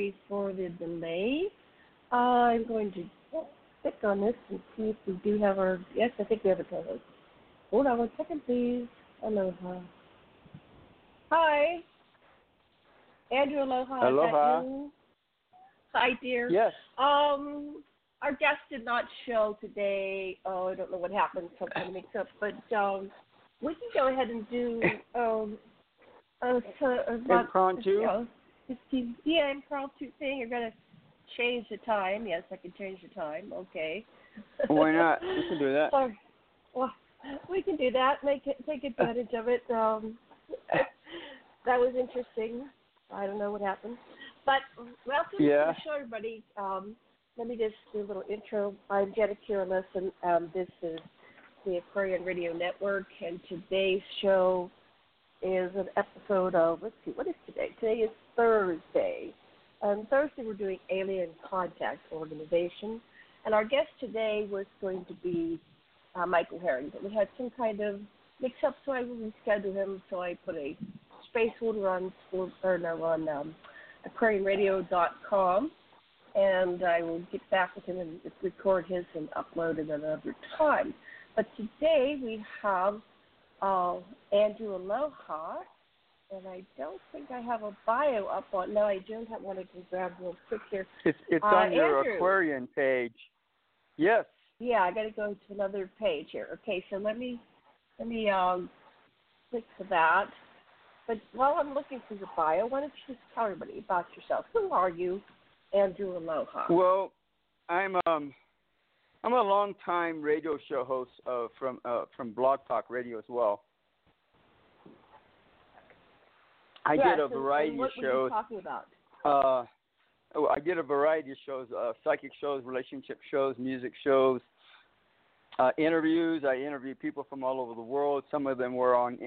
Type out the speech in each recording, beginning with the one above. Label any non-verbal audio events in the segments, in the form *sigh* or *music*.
Sorry for the delay. Uh, I'm going to click on this and see if we do have our. Yes, I think we have a co-host. Hold on one second, please. Aloha. Hi. Andrew, aloha. Aloha. Hi, dear. Yes. Um, our guest did not show today. Oh, I don't know what happened. Something *laughs* mixed up. But um, we can go ahead and do um, a, a, a impromptu. You know, yeah, impromptu thing. You're gonna change the time. Yes, I can change the time. Okay. Why not? We can do that. *laughs* Well, we can do that. Make it, take advantage of it. Um, *laughs* that was interesting. I don't know what happened, but welcome yeah. to the show, everybody. Um, let me just do a little intro. I'm Janet Kira Um, this is the Aquarian Radio Network, and today's show is an episode of, let's see, what is today? Today is Thursday. On Thursday, we're doing Alien Contact Organization, and our guest today was going to be uh, Michael Herring, but we had some kind of mix up, so I rescheduled him, so I put a space holder on, or no, on um, aquarianradio.com and I will get back with him and record his and upload it another time. But today we have uh, Andrew Aloha, and I don't think I have a bio up on. No, I don't have one. I can grab real quick here. It's it's uh, on your Andrew. Aquarian page. Yes. Yeah, I got to go to another page here. Okay, so let me let me um, click to that. But while I'm looking for your bio, why don't you just tell everybody about yourself? Who are you? Andrew Aloha. Well, I'm um I'm a long time radio show host uh, from uh, from Blog Talk Radio as well. I yeah, did a so, variety what of shows. What talking about? Uh, oh, I did a variety of shows: uh, psychic shows, relationship shows, music shows, uh, interviews. I interviewed people from all over the world. Some of them were on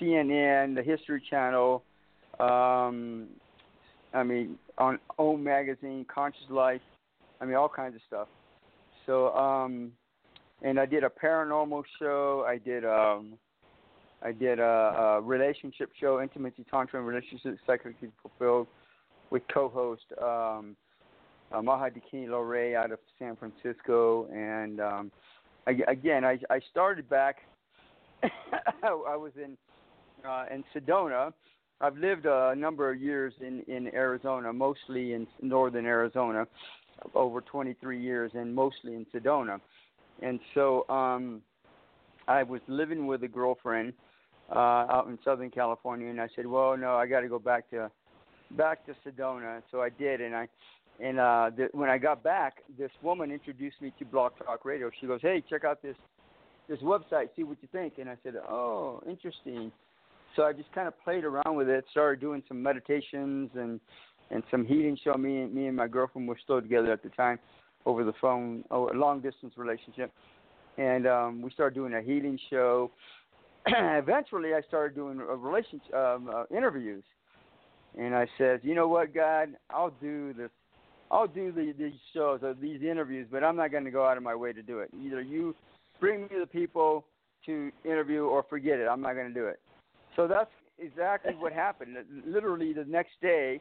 CNN, the History Channel. Um, I mean, on O Magazine, Conscious Life. I mean, all kinds of stuff. So, um, and I did a paranormal show. I did um, I did a, a relationship show, intimacy, tantra, and relationships psychically fulfilled, with co-host um, uh, Maha Dikini Lore out of San Francisco. And um, I, again, I, I started back. *laughs* I was in uh, in Sedona. I've lived a number of years in in Arizona, mostly in northern Arizona, over 23 years, and mostly in Sedona. And so um, I was living with a girlfriend uh, out in Southern California, and I said, "Well, no, I got to go back to back to Sedona." So I did, and I and uh, the, when I got back, this woman introduced me to Blog Talk Radio. She goes, "Hey, check out this this website, see what you think." And I said, "Oh, interesting." So I just kind of played around with it, started doing some meditations and and some healing show. Me and me and my girlfriend were still together at the time, over the phone, oh, a long distance relationship, and um, we started doing a healing show. *clears throat* Eventually, I started doing a relationship um, uh, interviews, and I said, you know what, God, I'll do this. I'll do the, these shows or these interviews, but I'm not going to go out of my way to do it. Either you bring me the people to interview or forget it. I'm not going to do it. So that's exactly what happened. Literally the next day,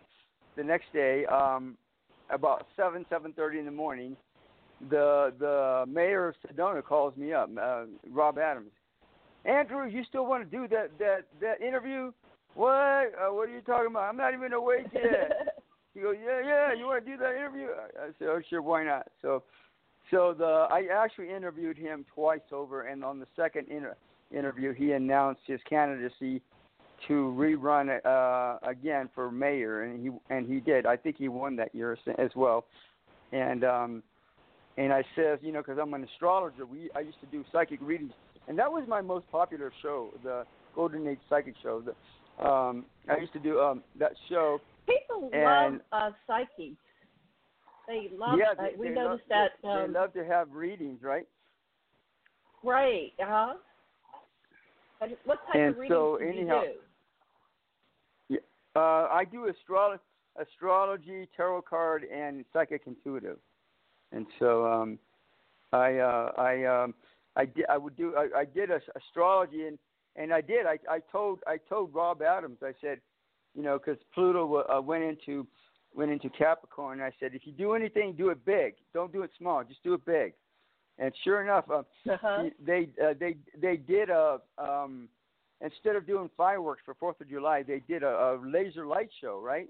the next day, um, about seven seven thirty in the morning, the the mayor of Sedona calls me up, uh, Rob Adams. Andrew, you still want to do that that that interview? What? Uh, what are you talking about? I'm not even awake yet. *laughs* he goes, yeah, yeah. You want to do that interview? I said, oh, sure, why not? So, so the I actually interviewed him twice over, and on the second inter- interview, he announced his candidacy to rerun uh, again for mayor, and he and he did. I think he won that year as well. And um, and I says, you know, because I'm an astrologer, we I used to do psychic readings, and that was my most popular show, the Golden Age Psychic Show. The, um, I used to do um, that show. People and, love uh, psychics. They love. Yeah, uh, they, we they noticed love, that. Um, they love to have readings, right? Right. Uh huh. What type and of readings so, do anyhow, you do? Uh, I do astro- astrology, tarot card, and psychic intuitive, and so um, I uh, I um, I did I would do I, I did a, astrology and and I did I I told I told Rob Adams I said you know, because Pluto uh, went into went into Capricorn. And I said, if you do anything, do it big. Don't do it small. Just do it big. And sure enough, uh, uh-huh. they uh, they they did a um, instead of doing fireworks for Fourth of July, they did a, a laser light show. Right?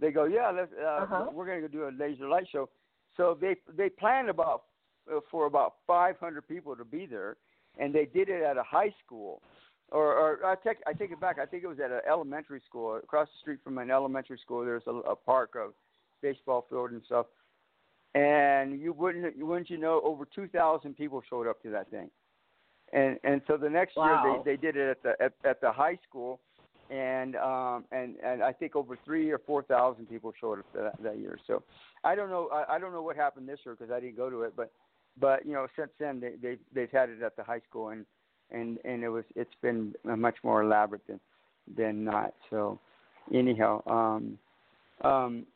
They go, yeah, let's, uh, uh-huh. we're going to go do a laser light show. So they they planned about uh, for about 500 people to be there, and they did it at a high school, or, or I take I take it back. I think it was at an elementary school across the street from an elementary school. There's a, a park, a baseball field, and stuff. And you wouldn't you wouldn't you know over 2,000 people showed up to that thing, and and so the next wow. year they they did it at the at, at the high school, and um and and I think over three or four thousand people showed up that that year. So I don't know I, I don't know what happened this year because I didn't go to it, but but you know since then they they they've had it at the high school and and and it was it's been much more elaborate than than not. So anyhow, um um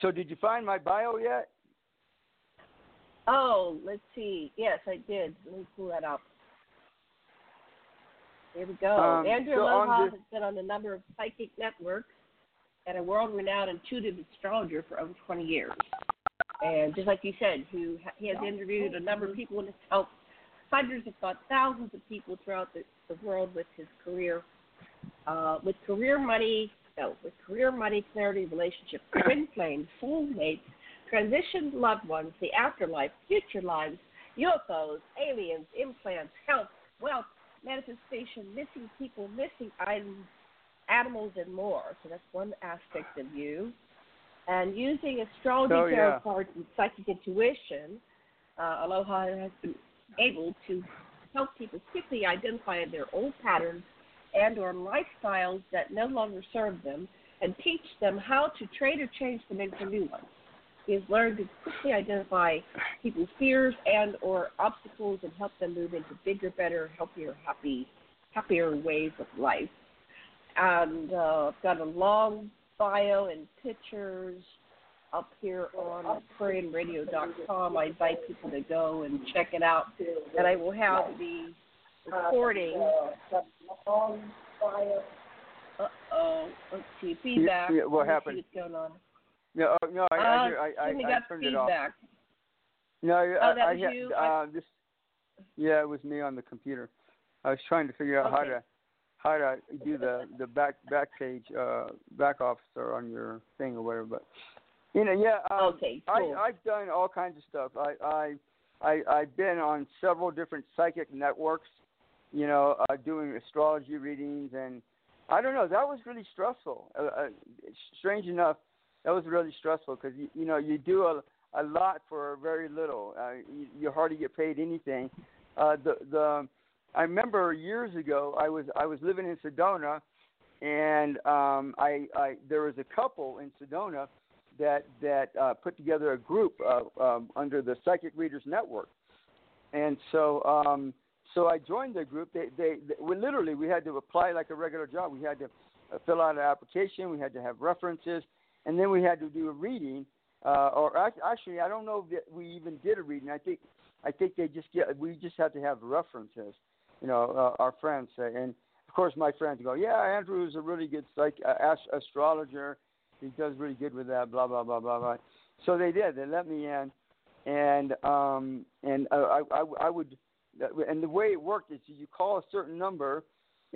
so did you find my bio yet? Oh, let's see. Yes, I did. Let me pull that up. Here we go. Um, Andrew so this... has been on a number of psychic networks and a world-renowned intuitive astrologer for over 20 years. And just like you said, who he has interviewed a number of people and has helped hundreds, if not thousands, of people throughout the, the world with his career, uh, with career money, no, with career money, clarity, relationships, *coughs* twin flames, soulmates, transitioned loved ones, the afterlife, future lives, UFOs, aliens, implants, health, wealth, manifestation, missing people, missing items, animals, and more. So that's one aspect of you. And using astrology, oh, tarot yeah. cards, and psychic intuition, uh, Aloha has been able to help people quickly identify their old patterns and or lifestyles that no longer serve them and teach them how to trade or change them into new ones. He has learned to quickly identify people's fears and or obstacles and help them move into bigger, better, healthier, happy, happier ways of life. And uh, I've got a long bio and pictures up here on AquarianRadio.com. I invite people to go and check it out. And I will have the recording. Uh oh. Let's see. Feedback. Yeah, what happened? What's going on. No, oh, no, I, uh, I, I, I, I turned it off. feedback. No, I, Oh, that I, was I, you? Uh, this, yeah, it was me on the computer. I was trying to figure out how to how to do the the back back page uh back officer on your thing or whatever. But you know, yeah. Um, Okay, cool. I I've done all kinds of stuff. I I I I've been on several different psychic networks. You know, uh, doing astrology readings and I don't know. That was really stressful. Uh, uh, strange enough, that was really stressful because you, you know you do a a lot for very little. Uh, you, you hardly get paid anything. Uh, the the I remember years ago I was I was living in Sedona, and um, I I there was a couple in Sedona that that uh, put together a group uh, um, under the Psychic Readers Network, and so um, so I joined the group. They they, they we literally we had to apply like a regular job. We had to uh, fill out an application. We had to have references, and then we had to do a reading. Uh, or act- actually, I don't know that we even did a reading. I think I think they just get we just had to have references. You know, uh, our friends say, and of course my friends go, yeah, Andrew is a really good psych uh, ast- astrologer. He does really good with that. Blah blah blah blah blah. So they did. They let me in, and um and uh, I I I would and the way it worked is you call a certain number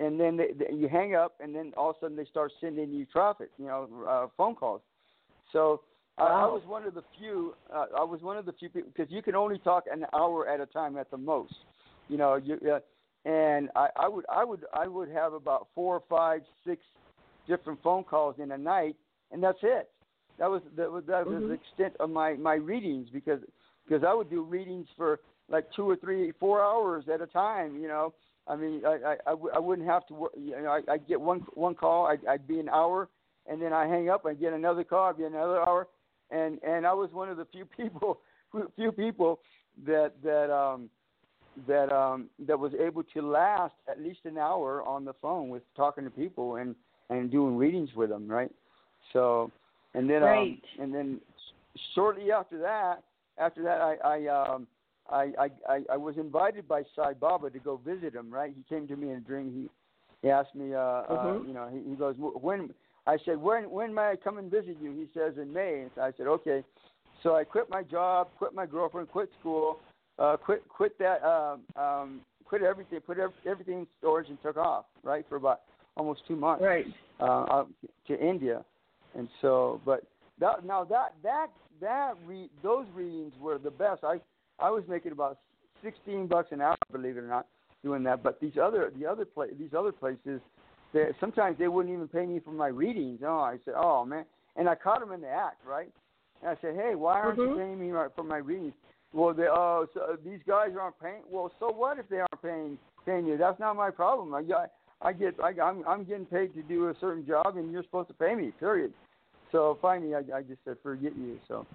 and then they, they, you hang up and then all of a sudden they start sending you traffic you know uh, phone calls so I, I was one of the few uh, i was one of the few people because you can only talk an hour at a time at the most you know you uh, and i i would i would i would have about four five six different phone calls in a night and that's it that was that was that was Mhm. the extent of my my readings because because i would do readings for like two or three, four hours at a time. You know, I mean, I I, I, w- I wouldn't have to work. You know, I I'd get one one call, I'd, I'd be an hour, and then I hang up, I get another call, I'd be another hour, and and I was one of the few *laughs* people, few people that that um that um that was able to last at least an hour on the phone with talking to people and and doing readings with them, right? So, and then Right. um and then shortly after that, after that, I I um I, I I I was invited by Sai Baba to go visit him. Right, he came to me in a dream. He he asked me, uh, uh, Mhm. you know, he, he goes, when? I said, when when may I come and visit you? He says in May. And I said, okay. So I quit my job, quit my girlfriend, quit school, uh, quit quit that, um, um, quit everything, put ev- everything in storage, and took off right for about almost two months Right. uh, to India, and so, but that now that that that re, those readings were the best. I I was making about sixteen bucks an hour, believe it or not, doing that. But these other the other pla- these other places, they, sometimes they wouldn't even pay me for my readings. Oh, I said, oh man, and I caught them in the act, right? And I said, hey, why aren't Mhm. you paying me for my readings? Well, they oh, so these guys aren't paying. Well, so what if they aren't paying paying you? That's not my problem. I got I get I, I'm I'm getting paid to do a certain job, and you're supposed to pay me. Period. So finally, I, I just said forget you. So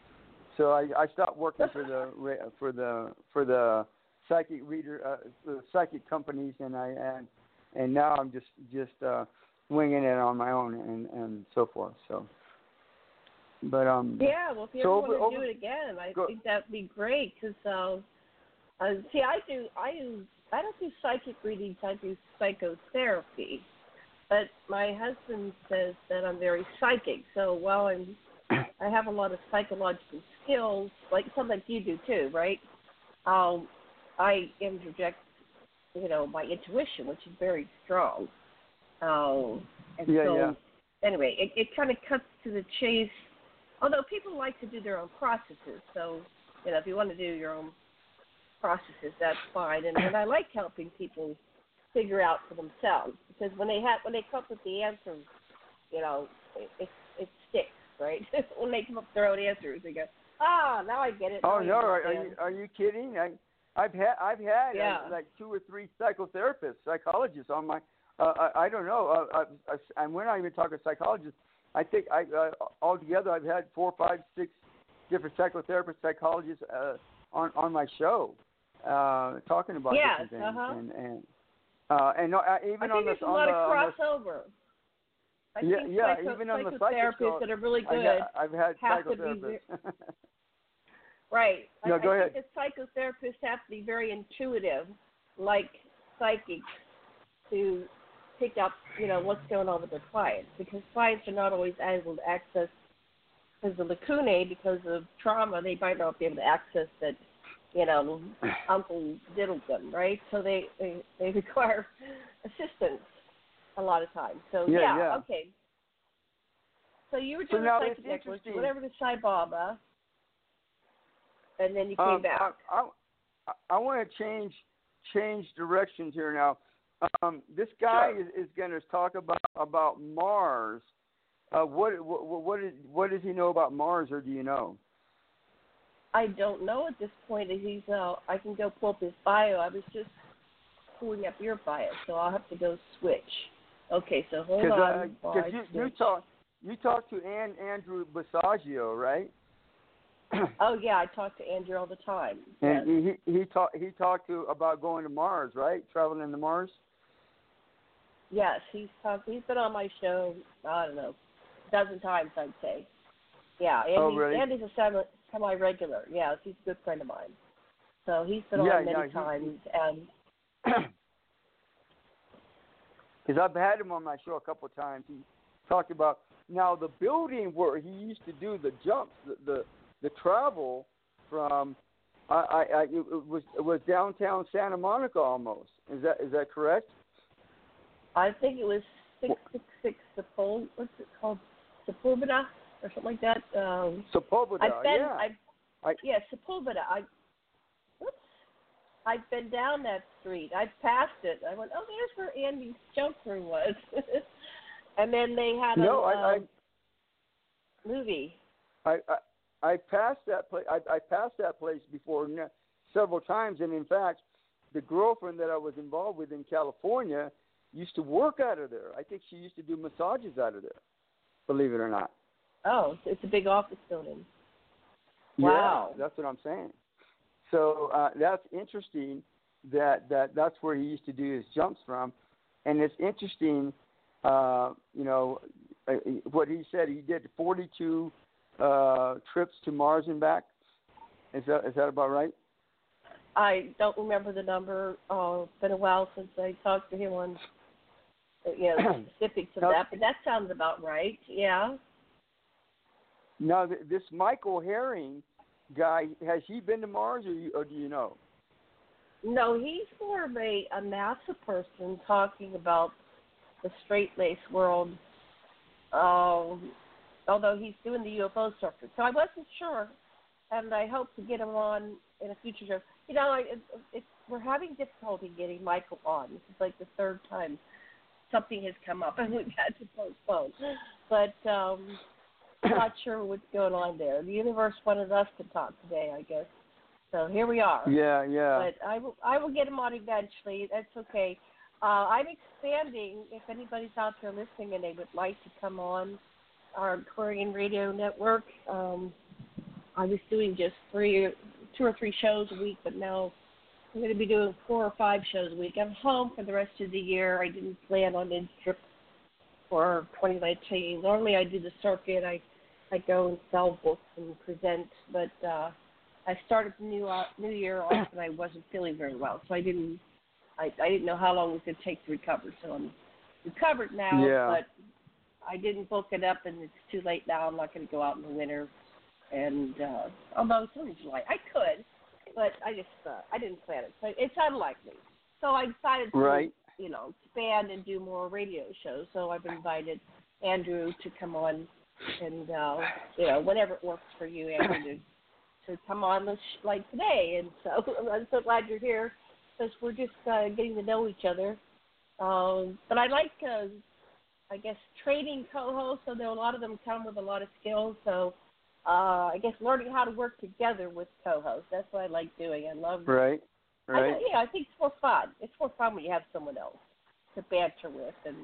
so I, I stopped working for the for the for the psychic reader uh, the psychic companies, and I and and now I'm just just uh, winging it on my own and and so forth. So. But um. Yeah, well, if you So ever over- want to over- do it again, I go- think that'd be great. Cause uh, uh, see, I do, I do, I don't do psychic readings. I do psychotherapy. But my husband says that I'm very psychic. So while I'm, I have a lot of psychological skills, like something you do too, right? Um, I interject, you know, my intuition, which is very strong. Um, and Yeah, so, yeah. anyway, it, it kind of cuts to the chase although people like to do their own processes, so you know if you want to do your own processes, that's fine. And, and I like helping people figure out for themselves because when they have when they come up with the answers, you know, it it, it sticks, right? when they come up with their own answers, they go, ah, now I get it. Oh now no! Are, are you are you kidding? I I've had I've had Yeah. uh, like two or three psychotherapists, psychologists on my. Uh, I, I don't know. Uh, I, I, and we're not even talking psychologists. I think I uh, altogether I've had four, five, six different psychotherapists, psychologists uh, on on my show, uh, talking about Yes, different things, uh-huh. and and uh, and uh, even I think on there's the a on lot the, of crossover. I Yeah, think yeah, psycho- even on the psychotherapists that are really good ha- I've had to be psychotherapists. *laughs* Right. No, I, go I ahead. think that psychotherapists have to be very intuitive, like psychics, to pick up, you know, what's going on with their clients because clients are not always able to access because of lacunae, because of trauma, they might not be able to access that, you know, *sighs* Uncle diddled them, right? So they, they, they *laughs* require assistance a lot of times. So Yeah, yeah. okay. So you were So doing it's psychic necklace, whatever the Sai Baba, and then you came Um, back. I, I, I want to change change directions here now. Um, this guy Sure. is, is going to talk about about Mars. Uh, what, what what is what does he know about Mars, or do you know? I don't know at this point. He's, uh, I can go pull up his bio. I was just pulling up your bio, so I'll have to go switch. Okay, so hold on. while I uh, you you talk you talked to An, Andrew Basiago, right? *clears throat* Oh yeah, I talk to Andrew all the time. Yes. and he he talked he talked to about going to Mars, right? Traveling to Mars. yes, he's talked. He's been on my show. I don't know, a dozen times I'd say. Yeah, and Oh, really? Andy's a semi semi regular. Yes, he's a good friend of mine. So he's been Yeah, on many yeah, he- times, and *clears throat* *clears throat* Because I've had him on my show a couple of times. He talked about now the building where he used to do the jumps, the the, the travel from. I, I, I it was it was downtown Santa Monica almost. Is that is that correct? I think it was six six six Sepul. What's it called? Sepulveda or something like that. Um, Sepulveda, I've been. yeah. I've, I- yeah, Sepulveda. I. I've been down that street. I passed it. I went, oh, there's where Andy's jump room was. *laughs* and then they had a no, I, I um, movie. I, I I passed that place. I, I passed that place before several times, and in fact, the girlfriend that I was involved with in California used to work out of there. I think she used to do massages out of there. Believe it or not. Oh, it's- it's a big office building. Wow. Yeah, that's what I'm saying. So uh, that's interesting. That that that's where he used to do his jumps from, and it's interesting. Uh, you know uh, what he said. He did 42 uh, trips to Mars and back. Is that is that about right? I don't remember the number. Oh, it's been a while since I talked to him on you know *clears throat* specifics of that, but that sounds about right. Yeah. Now, this Michael Herring guy has he been to Mars, or, you, or do you know? No, he's more of a, a NASA person talking about the straight lace world. Um, although he's doing the UFO circuit, so I wasn't sure, and I hope to get him on in a future show. You know, it, it, we're having difficulty getting Michael on. This is like the third time something has come up *laughs* and we've had to postpone. But um, not sure what's going on there. The universe wanted us to talk today, I guess. So here we are. Yeah, yeah. But I will, I will get him on eventually. That's okay. Uh, I'm expanding. If anybody's out there listening and they would like to come on our Aquarian Radio Network, um, I was doing just three, two or three shows a week, but now I'm going to be doing four or five shows a week. I'm home for the rest of the year. I didn't plan on any trip for 2019. Normally, I do the circuit. I I go and sell books and present, but uh, I started the new uh, new year off and I wasn't feeling very well, so I didn't I I didn't know how long it was going to take to recover. So I'm recovered now, yeah. but I didn't book it up, and it's too late now. I'm not going to go out in the winter, and uh, although it's only July, I could, but I just uh, I didn't plan it. So it's unlikely. So I decided to right. You know expand and do more radio shows. So I've invited Andrew to come on, and uh, you know whenever it works for you, Andrew, to to come on the sh- like today. And so *laughs* I'm so glad you're here because we're just uh, getting to know each other. Um, but I like, uh, I guess, training co-hosts. So there a lot of them come with a lot of skills. So uh, I guess learning how to work together with co-hosts. That's what I like doing. I love. Right. Right. I, yeah, I think it's more fun. It's more fun when you have someone else to banter with and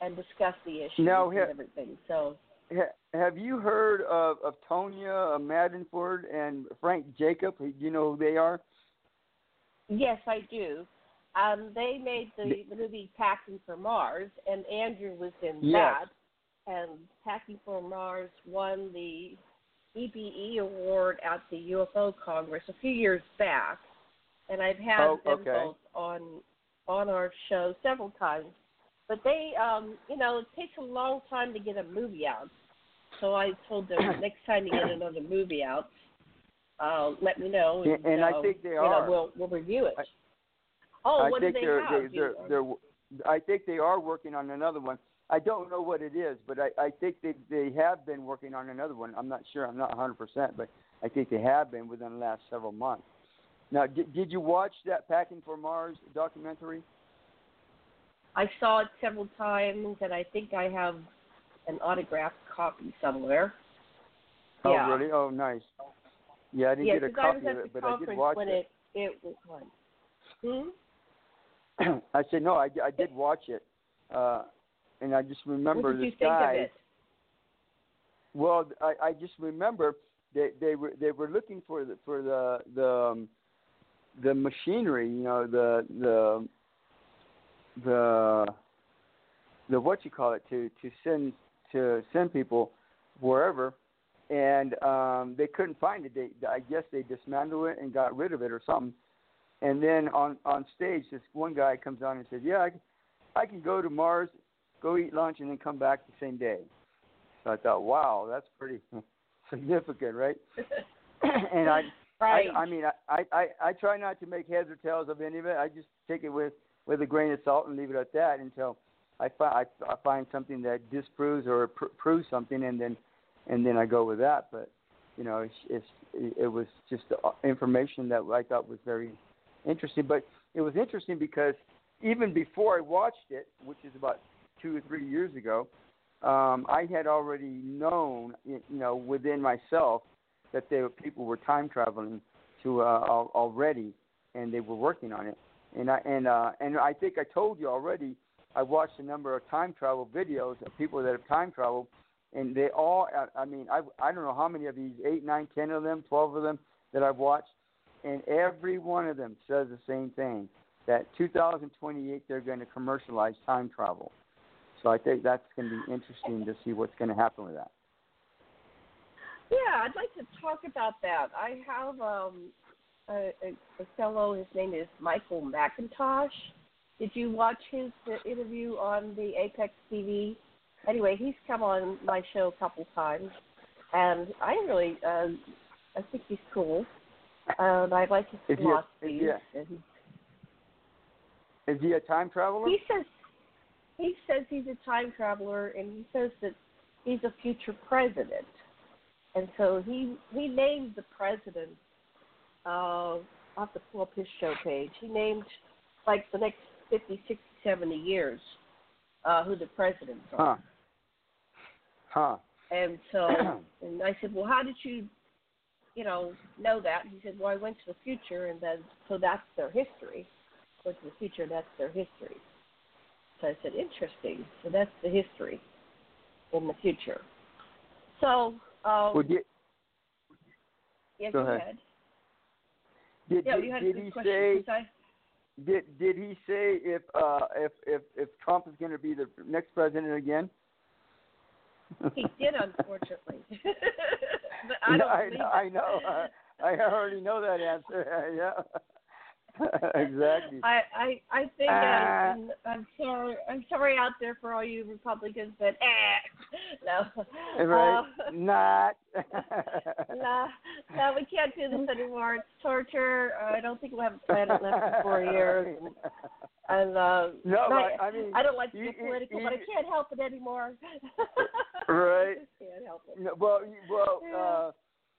and discuss the issues now, and everything. So have you heard of, of Tonya Madenford and Frank Jacob? Do you know who they are? Yes, I do. Um, they made the, the movie Packing for Mars, and Andrew was in yes. that. And Packing for Mars won the EBE award at the UFO Congress a few years back, and I've had oh, them okay. both on on our show several times. But they, um, you know, it takes a long time to get a movie out. So I told them *coughs* next time you get another movie out, uh, let me know. And, and uh, I think they you are. Know, we'll we'll review it. I, oh, I what think do they they're, have? They, they're, they're, I think they are working on another one. I don't know what it is, but I, I think they they have been working on another one. I'm not sure. I'm not 100%, but I think they have been within the last several months. Now, did, did you watch that Packing for Mars documentary? I saw it several times, and I think I have an autographed copy somewhere. Oh, yeah. really? Oh, nice. Yeah, I didn't yeah, get a copy of it, but I did watch when it. it. It was on. Hmm? *clears throat* I said no. I, I did watch it, uh, and I just remember what did this you think. Of it? Well, I, I just remember they they were they were looking for the for the the um, the machinery, you know, the the the the what you call it to to send to send people wherever, and um, they couldn't find it. They I guess they dismantled it and got rid of it or something. And then on on stage, this one guy comes on and says, "Yeah, I can, I can go to Mars, go eat lunch, and then come back the same day." So I thought, wow, that's pretty *laughs* significant, right? *laughs* and I, right. I, I mean, I, I, I try not to make heads or tails of any of it. I just take it with with a grain of salt and leave it at that until I find I, I find something that disproves or pr- proves something, and then and then I go with that. But you know, it's, it's it was just information that I thought was very interesting. But it was interesting because even before I watched it, which is about two or three years ago, um, I had already known, you know, within myself that there were people were time traveling to uh, already, and they were working on it. And I and uh, and I think I told you already. I watched a number of time travel videos of people that have time traveled, and they all. I mean, I I don't know how many of these eight, nine, ten of them, twelve of them that I've watched, and every one of them says the same thing that 2028 they're going to commercialize time travel. So I think that's going to be interesting to see what's going to happen with that. Yeah, I'd like to talk about that. I have um, a, a, a fellow. His name is Michael McIntosh, Did you watch his uh, interview on the Apex TV? Anyway, he's come on my show a couple times, and I really, uh, I think he's cool. And I like his Is he a- philosophy. is he a- Is he a time traveler? he says he says he's a time traveler, and he says that he's a future president, and so he he named the president. Uh, I'll have to pull up his show page. He named like the next 50, 60, 70 years uh, who the presidents are. Huh. Huh. And so, *clears throat* and I said, well, how did you, you know, know that? And he said, well, I went to the future, and then so that's their history. Went to the future, that's their history. So I said, interesting. So that's the history in the future. So, um, Well, did, yeah, go go ahead. ahead. did, Yeah, did, you had did he question. say did did he say if uh if if if Trump is going to be the next president again? *laughs* he did, unfortunately. *laughs* but I don't I know. I know. I, I already know that answer. *laughs* yeah. *laughs* *laughs* exactly. I I I think uh, and I'm sorry I'm sorry out there for all you Republicans that eh *laughs* no right. uh, Not. no no we can't do this anymore it's torture uh, I don't think we'll have a planet left for four years and, and uh No, I, I mean, I don't like to be political you- but I can't help it anymore Right. can't help it No, well, well, uh,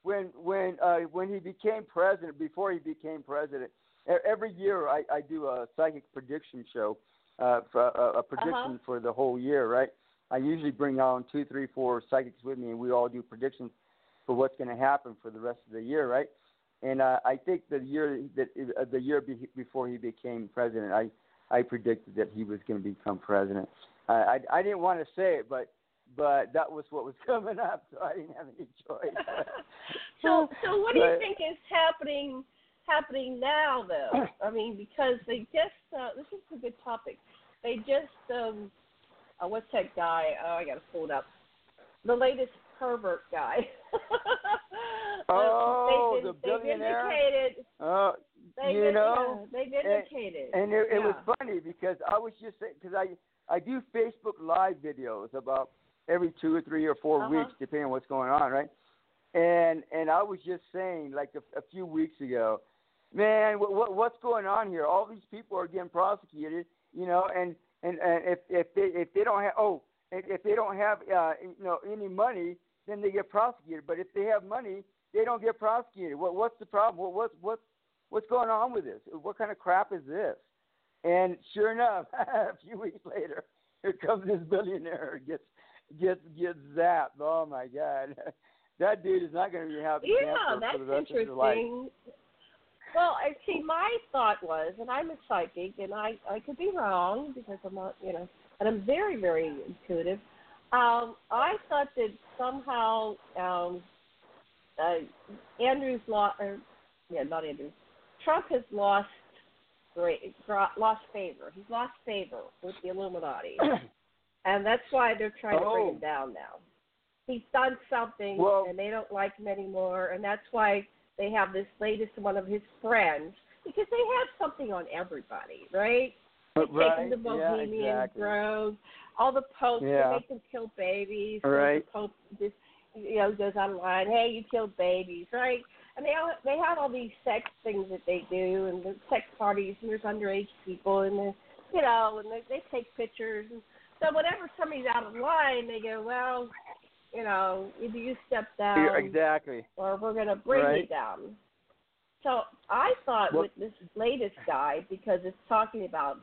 when when uh, when he became president, before he became president, every year I, I do a psychic prediction show, uh, for, a, a prediction Uh-huh. for the whole year, right? I usually bring on two, three, four psychics with me, and we all do predictions for what's going to happen for the rest of the year, right? And uh, I think the year that uh, the year be- before he became president, I I predicted that he was going to become president. Uh, I I didn't want to say it, but but that was what was *laughs* coming up, so I didn't have any choice. *laughs* so so what do you But- think is happening happening now though? *clears throat* I mean because they just uh, this is a good topic. They just um uh, what's that guy? Oh, I gotta pull it up. The latest pervert guy. *laughs* Oh, they, the they billionaire? vindicated. Uh, They you know, yeah, they vindicated. and it, it was funny because I was just because I I do Facebook Live videos about every two or three or 4 Uh-huh. weeks, depending on what's going on, right? And and I was just saying like a, a few weeks ago, man, what, what what's going on here? All these people are getting prosecuted, you know, and and and if if they if they don't have oh if if they don't have uh you know any money, then they get prosecuted. But if they have money, they don't get prosecuted. What what's the problem? What what's what's what's going on with this? What kind of crap is this? And sure enough, *laughs* a few weeks later, here comes this billionaire *laughs* gets gets gets zapped. Oh my God, *laughs* that dude is not going to be happy Yeah, that's for the rest of his life. interesting. Well, I see. My thought was, and I'm a psychic, and I I could be wrong because I'm not, you know, and I'm very very intuitive. Um, I thought that somehow um, uh, Andrew's lost, or yeah, not Andrew. Trump has lost great, lost favor. He's lost favor with the Illuminati, *clears throat* and that's why they're trying to bring Oh. him down now. He's done something, Well- and they don't like him anymore, and that's why they have this latest one of his friends because they have something on everybody, right? Take right? to yeah, Bohemian exactly. Grove. All the popes Yeah. they make them kill babies. Right. The Pope just you know goes online, hey, you killed babies, right? And they all, they have all these sex things that they do, and the sex parties, and there's underage people, and they, you know, and they, they take pictures, and so whenever somebody's out of line, they go, well, you know, either you step down, exactly. or we're going to bring you down. So I thought Well- with this latest guy, because it's talking about,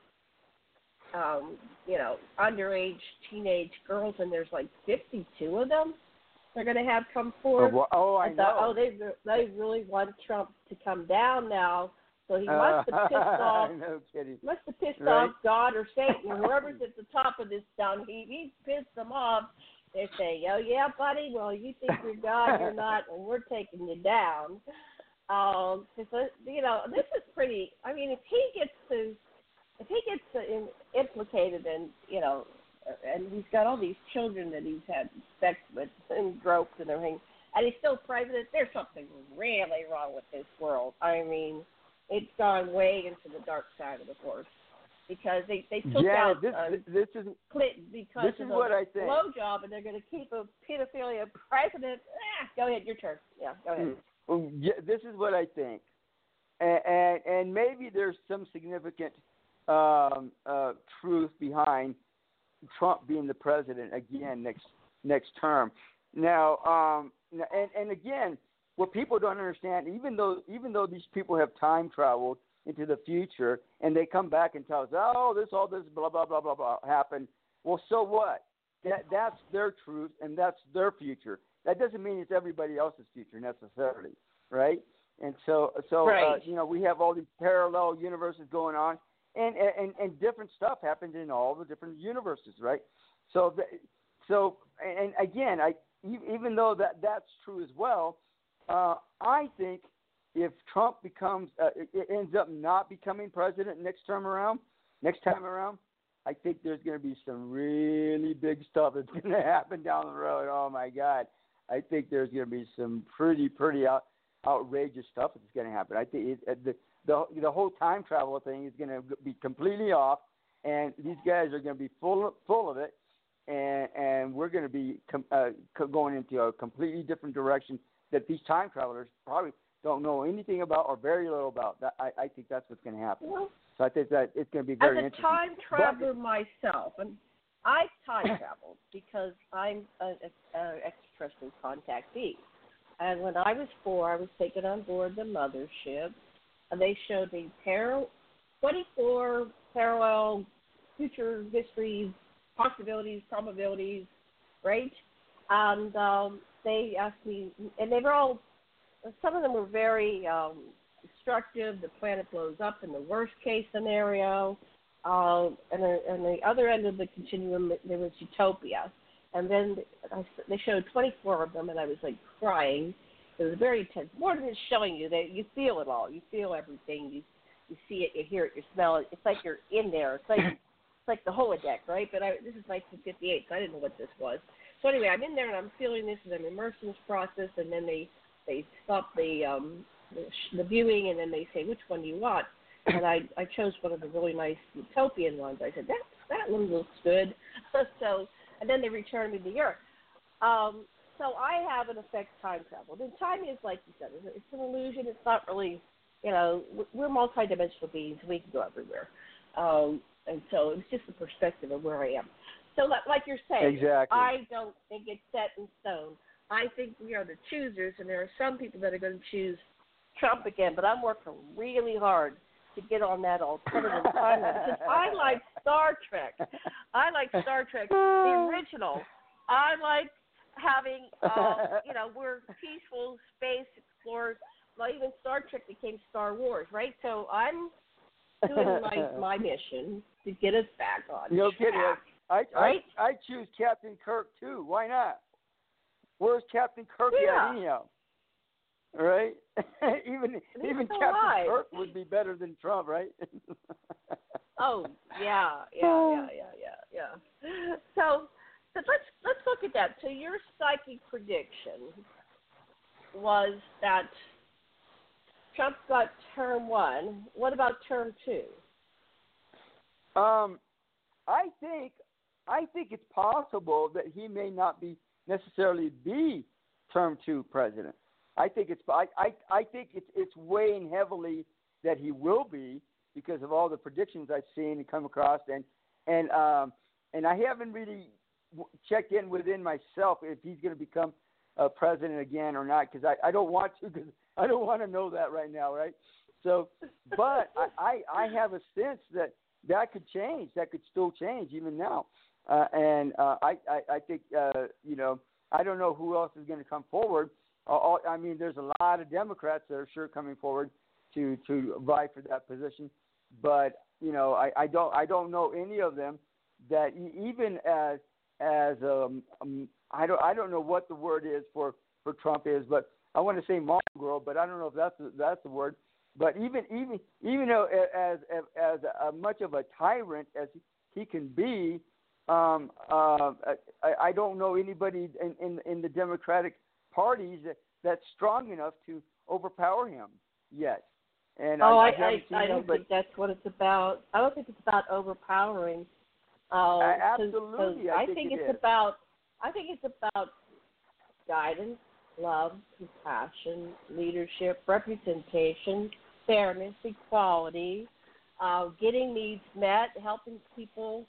um, you know, underage teenage girls, and there's like 52 of them. They're going to have come Oh, forward. well- oh, I I thought, know. oh, they they really want Trump to come down now, so he must have pissed *laughs* off no kidding. must have pissed Right. off God or Satan or *laughs* whoever's at the top of this dung heap. He pissed them off. They say, "Oh yeah, buddy. Well, you think you're God, you're *laughs* not, and we're taking you down." Um, 'cause, uh, you know, this is pretty. I mean, if he gets to, if he gets to in, implicated in, you know, and he's got all these children that he's had sex with and groped and everything, and he's still president. There's something really wrong with this world. I mean, it's gone way into the dark side of the force. Because they they took yeah, out this, uh, this is Clinton because this is a what I think. blowjob, and they're going to keep a pedophilia president. Ah, go ahead, your turn. Yeah, go ahead. Mm, yeah, this is what I think, and and, and maybe there's some significant um, uh, truth behind Trump being the president again next next term. Now, um, and and again, what people don't understand, even though even though these people have time traveled into the future and they come back and tell us, oh, this all this blah blah blah blah blah happened. Well, so what? That that's their truth and that's their future. That doesn't mean it's everybody else's future necessarily, right? And so so right. uh, you know we have all these parallel universes going on, and and and different stuff happens in all the different universes, right? So the, so and again, I even though that that's true as well, uh, I think if Trump becomes uh, it ends up not becoming president next term around, next time around, I think there's going to be some really big stuff that's *laughs* going to happen down the road. Oh my God, I think there's going to be some pretty pretty out, outrageous stuff that's going to happen. I think it, the the the whole time travel thing is going to be completely off, and these guys are going to be full full of it, and and we're going to be com- uh, going into a completely different direction that these time travelers probably don't know anything about or very little about. That I, I think that's what's going to happen. Well, so I think that it's going to be very interesting. as a time traveler But- myself, and I time *laughs* traveled because I'm an extraterrestrial contactee. And when I was four, I was taken on board the mothership, and they showed me par- 24 parallel future histories, possibilities, probabilities, right? And um, they asked me, and they were all, some of them were very um, destructive. The planet blows up in the worst case scenario. Uh, and the, and the other end of the continuum, there was utopia. And then I, they showed 24 of them, and I was like crying. It was very intense. More than just showing you that you feel it all. You feel everything. You you see it, you hear it, you smell it. It's like you're in there. It's like it's like the holodeck, right? But I, this is 1958, so I didn't know what this was. So anyway, I'm in there and I'm feeling this, and I'm immersed in this process. And then they they stop the um the, the viewing, and then they say which one do you want. *laughs* And I I chose one of the really nice utopian ones. I said that that one looks good. *laughs* so and then they returned me to the earth. Um, so I have in effect time travel. And time is like you said, it's an illusion. It's not really, you know, we're multidimensional beings. We can go everywhere. Um, and so it's just the perspective of where I am. So like you're saying, Exactly. I don't think it's set in stone. I think we are the choosers, and there are some people that are going to choose Trump again. But I'm working really hard to get on that alternative *laughs* timeline because I like Star Trek. I like Star Trek, the original. I like having, um, you know, we're peaceful space explorers. Well, even Star Trek became Star Wars, right? So I'm doing my *laughs* my mission to get us back on No kidding. track. I, Right? I I choose Captain Kirk too. Why not? Where's Captain Kirk Yeah. at anyhow? Right? *laughs* even He's even Captain alive. Kirk would be better than Trump, right? *laughs* Oh yeah, yeah, yeah, *sighs* yeah, yeah, yeah. So, but let's let's look at that. So your psychic prediction was that Trump got term one. What about term two? Um, I think I think it's possible that he may not be necessarily be term two president. I think it's I I, I think it's it's weighing heavily that he will be because of all the predictions I've seen and come across and and um and I haven't really checked in within myself if he's going to become uh, president again or not because I I don't want to because I don't want to know that right now right so but I, I I have a sense that that could change. That could still change even now. Uh, and uh, I, I, I think uh, you know I don't know who else is going to come forward. All, I mean, there's a lot of Democrats that are sure coming forward to to vie for that position, but you know I, I don't I don't know any of them that even as as um, um I don't I don't know what the word is for for Trump is, but I want to say mongrel, but I don't know if that's the, that's the word. But even even even though as as, as much of a tyrant as he can be, um, uh, I, I don't know anybody in, in in the Democratic parties that, that's strong enough to overpower him yet. And oh, I, I, I, I, I don't think that's what it's about. I don't think it's about overpowering. Uh, absolutely, I, think, think it it's is. about. I think it's about guidance, love, compassion, leadership, representation, fairness, equality, uh, getting needs met, helping people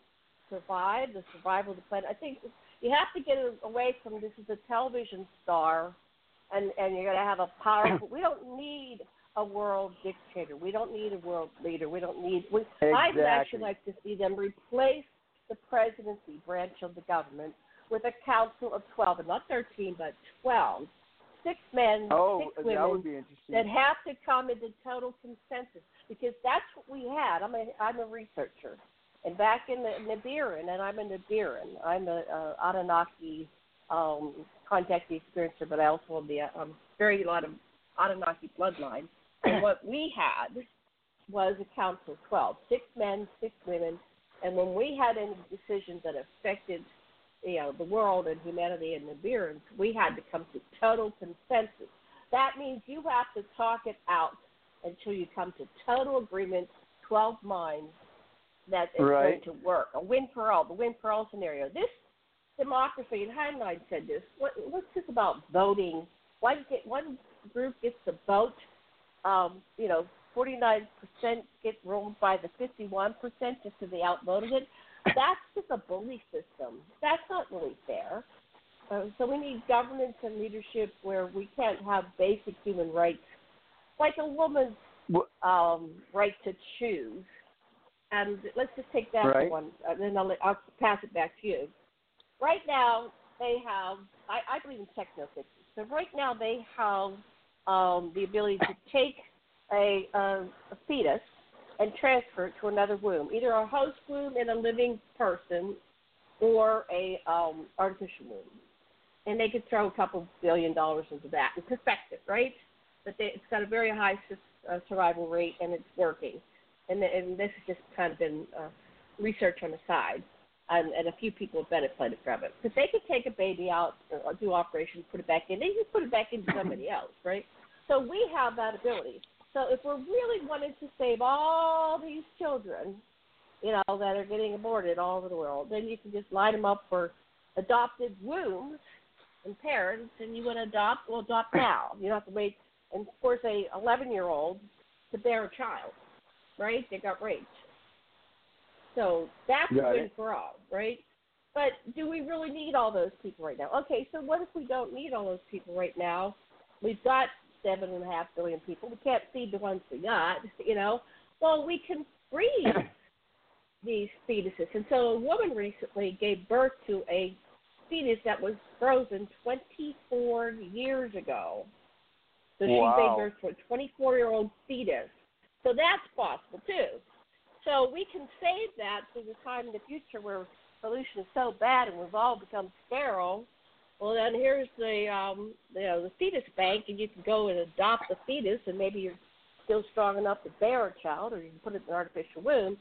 survive, the survival of the planet. I think you have to get away from this is a television star, and and you're going to have a powerful. we don't need a world dictator. We don't need a world leader. We don't need. We, exactly. I would actually like to see them replace the presidency branch of the government with a council of 12, and not 13, but 12. Six men, oh, six that women interesting. that have to come into total consensus because that's what we had. I'm a I'm a researcher, and back in the Nibiru, and I'm a Nibiru. I'm a, a Anunnaki um, contact experiencer, but I also am the um, very lot of Anunnaki bloodline. And *clears throat* what we had was a council of 12, six men, six women, and when we had any decisions that affected you know, the world and humanity and Nibirans, we had to come to total consensus. That means you have to talk it out until you come to total agreement, 12 minds, that it's right. going to work. A win for all, the win for all scenario. This democracy, and Heinlein said this, what, what's this about voting? One, get, one group gets the vote, um, you know, 49% get rolled by the 51% just because they outvoted it. That's just a bully system. That's not really fair. Uh, so we need governance and leadership where we can't have basic human rights, like a woman's um, right to choose. And let's just take that right. one, and then I'll, I'll pass it back to you. Right now, they have, I, I believe in techno So right now, they have um, the ability to take a, a, a fetus and transfer it to another womb, either a host womb in a living person or a um, artificial womb. And they could throw a couple billion dollars into that and perfect it, right? But they, it's got a very high uh, survival rate and it's working. And, and this has just kind of been uh, research on the side, and, and a few people have benefited from it. Because they could take a baby out, or do operations, put it back in, they can put it back into somebody *clears throat* else, right? So we have that ability. So if we're really wanting to save all these children, you know, that are getting aborted all over the world, then you can just line them up for adopted wombs and parents, and you want to adopt, well, adopt now. You don't have to wait. And of course, a 11 year old to bear a child, right? They got raped. So that's a win for all, right? But do we really need all those people right now? Okay, so what if we don't need all those people right now? We've got seven and a half billion people. We can't feed the ones we got, *laughs* you know. Well, we can freeze *coughs* these fetuses. And so a woman recently gave birth to a fetus that was frozen 24 years ago. So wow. she gave birth to a 24 year old fetus. So that's possible too. So we can save that to the time in the future where pollution is so bad and we've all become sterile well, then here's the um, you know the fetus bank, and you can go and adopt the fetus, and maybe you're still strong enough to bear a child, or you can put it in an artificial womb,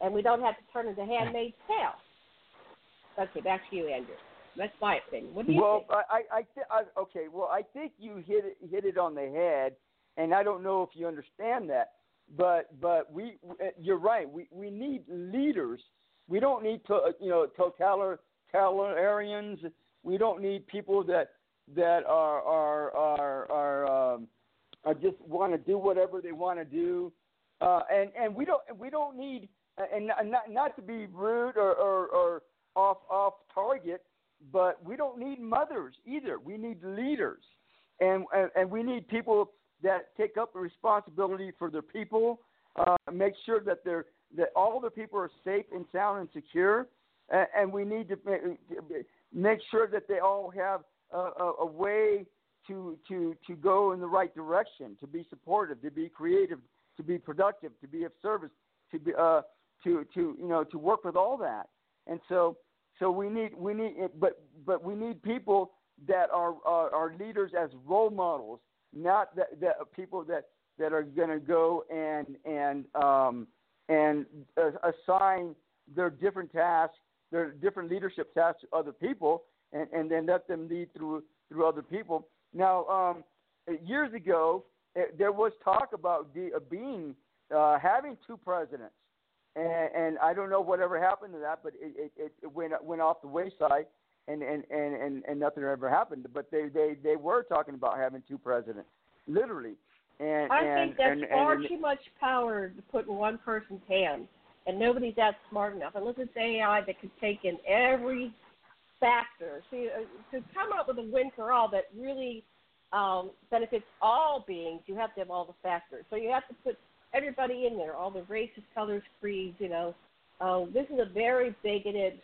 and we don't have to turn into Handmaid's Tale. Okay, back to you, Andrew. That's my opinion. What do you well, think? Well, I, I, th- I, okay. Well, I think you hit it, hit it on the head, and I don't know if you understand that, but but we, you're right. We we need leaders. We don't need to, you know, totalitarians we don't need people that that are are are are, um, are just want to do whatever they want to do, uh, and and we don't we don't need and not not to be rude or, or, or off off target, but we don't need mothers either. We need leaders, and and, and we need people that take up the responsibility for their people, uh, make sure that they're that all the people are safe and sound and secure, and, and we need to make sure that they all have a, a, a way to to to go in the right direction, to be supportive, to be creative, to be productive, to be of service, to be uh, to to you know to work with all that. And so so we need we need but but we need people that are are, are leaders as role models, not that, that people that that are going to go and and um, and uh, assign their different tasks their different leadership tasks to other people, and, and then let them lead through through other people. Now, um, years ago, it, there was talk about de, uh, being uh, having two presidents, and, and I don't know whatever happened to that, but it, it, it went went off the wayside, and and, and, and and nothing ever happened. But they they they were talking about having two presidents, literally. And, I and, think that's and, far and, too much power to put in one person's hand, and nobody's that smart enough. Unless it's AI that could take in every factor. See, uh, to come up with a win for all that really um, benefits all beings, you have to have all the factors. So you have to put everybody in there, all the races, colors, creeds. You know, uh, this is a very bigoted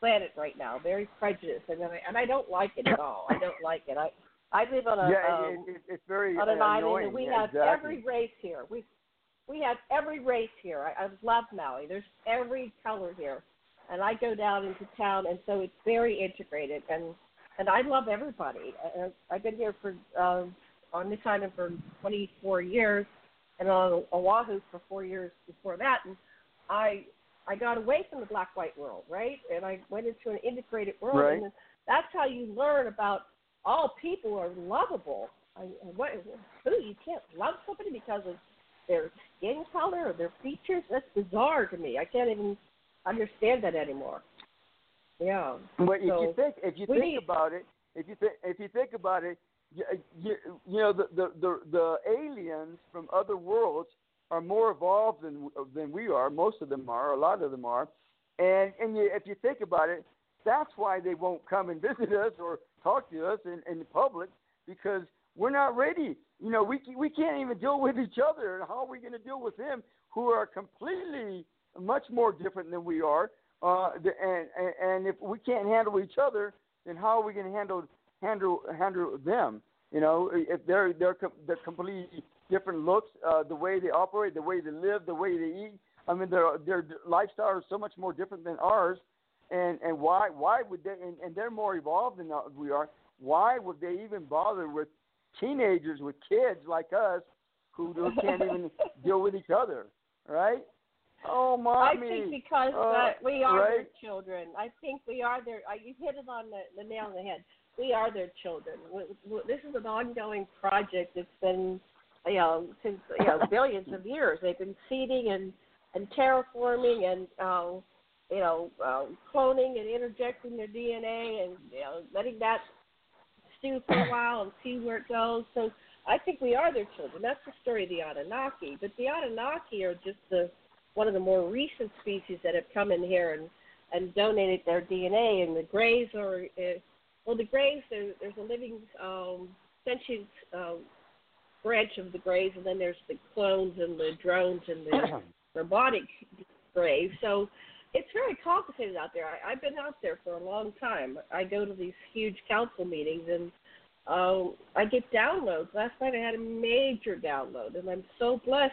planet right now, very prejudiced, and I, and I don't like it at *laughs* all. I don't like it. I I live on a yeah, um, it, it, it's very on an island, and we yeah, have exactly. every race here. We we have every race here. I, I love Maui. There's every color here, and I go down into town, and so it's very integrated, and and I love everybody. I, I've been here for uh, on this island for 24 years, and on Oahu for four years before that, and I I got away from the black white world, right, and I went into an integrated world, Right. and that's how you learn about all people are lovable. I, what who you can't love somebody because of their skin color or their features? That's bizarre to me. I can't even understand that anymore. Yeah. But if So, you think if you think need- about it, if you think if you think about it, you, you, you know the, the the the aliens from other worlds are more evolved than than we are. Most of them are. A lot of them are. And and you, if you think about it, that's why they won't come and *laughs* visit us or talk to us in, in public because we're not ready. You know, we we can't even deal with each other. And how are we going to deal with them who are completely much more different than we are? Uh, and, and if we can't handle each other, then how are we going to handle handle handle them? You know, if they're they're they're completely different looks, uh, the way they operate, the way they live, the way they eat. I mean, their their lifestyle is so much more different than ours. And and why why would they? And, and they're more evolved than we are. Why would they even bother with teenagers with kids like us who, who can't even *laughs* deal with each other, right? Oh, my I think because uh, uh, we are their children. I think we are their. Uh, you hit it on the, the nail on the head. We are their children. W- w- This is an ongoing project that's been, you know, since you know billions of years. They've been seeding and and terraforming and uh, you know uh, cloning and interjecting their DNA and you know letting that stew for a while and see where it goes. So I think we are their children. That's the story of the Anunnaki. But the Anunnaki are just the one of the more recent species that have come in here and and donated their DNA. And the Greys are uh, well, the Greys there, there's a living um, sentient um, branch of the Greys, and then there's the clones and the drones and the *clears throat* robotic Greys. So it's very complicated out there. I, I've been out there for a long time. I go to these huge council meetings and um, I get downloads. Last night I had a major download, and I'm so blessed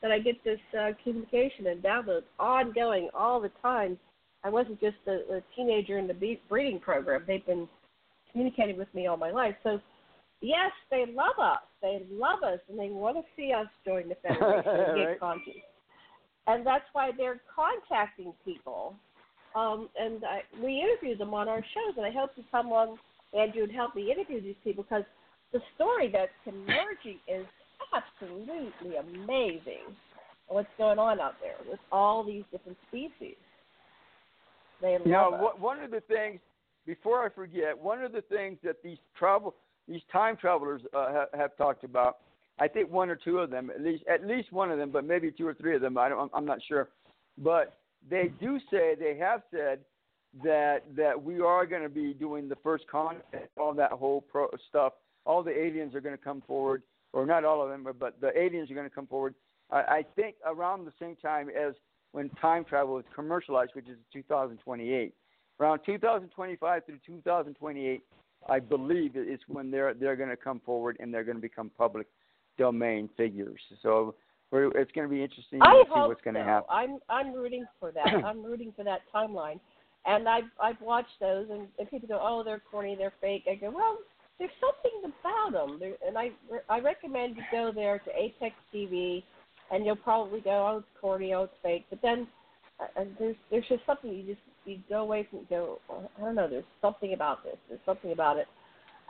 that I get this uh, communication and downloads ongoing all the time. I wasn't just a, a teenager in the be- breeding program. They've been communicating with me all my life. So, yes, they love us. They love us, and they want to see us join the *laughs* Federation and get Right. conscious. And that's why they're contacting people. Um, and I, we interview them on our shows, and I hope come on, Andrew, and help me interview these people because the story that's emerging is absolutely amazing. What's going on out there with all these different species? They love know, us. one of the things before I forget, one of the things that these travel, these time travelers uh, have, have talked about. I think one or two of them, at least, at least one of them, but maybe two or three of them. I don't, I'm not sure, but they do say they have said that that we are going to be doing the first contact, all that whole pro stuff. All the aliens are going to come forward, or not all of them, but, the aliens are going to come forward. I, I think around the same time as when time travel is commercialized, which is 2028 around 2025 through 2028, I believe is when they're they're going to come forward and they're going to become public domain figures. So we're, it's going to be interesting I to see what's going so. to happen. I'm I'm rooting for that. *clears throat* I'm rooting for that timeline, and I've I've watched those, and, and people go, oh, they're corny, they're fake. I go, well, there's something about them, there, and I I recommend you go there to Apex TV, and you'll probably go, oh, it's corny, oh, it's fake, but then uh, there's there's just something you just you go away from go, I don't know, there's something about this, there's something about it,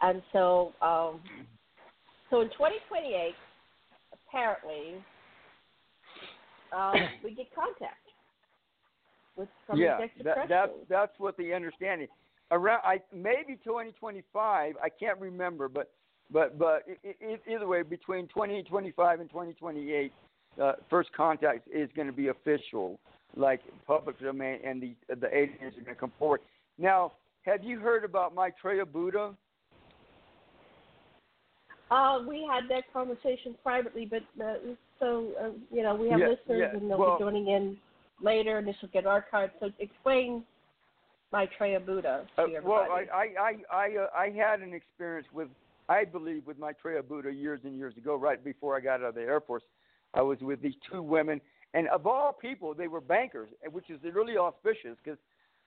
and so um, So in 2028, apparently, um, *coughs* we get contact with from yeah, that, that's that's what the understanding. Around, I maybe 2025. I can't remember, but but but it, it, either way, between 2025 and 2028, uh, first contact is going to be official, like public domain, and the the aliens are going to come forward. Now, have you heard about Maitreya Buddha? Uh, we had that conversation privately, but uh, so uh, you know we have yeah, listeners yeah. and they'll well, be joining in later, and this will get archived. So explain Maitreya Buddha to uh, everybody. Well, I I I I, uh, I had an experience with I believe with Maitreya Buddha years and years ago, right before I got out of the Air Force. I was with these two women, and of all people, they were bankers, which is really auspicious because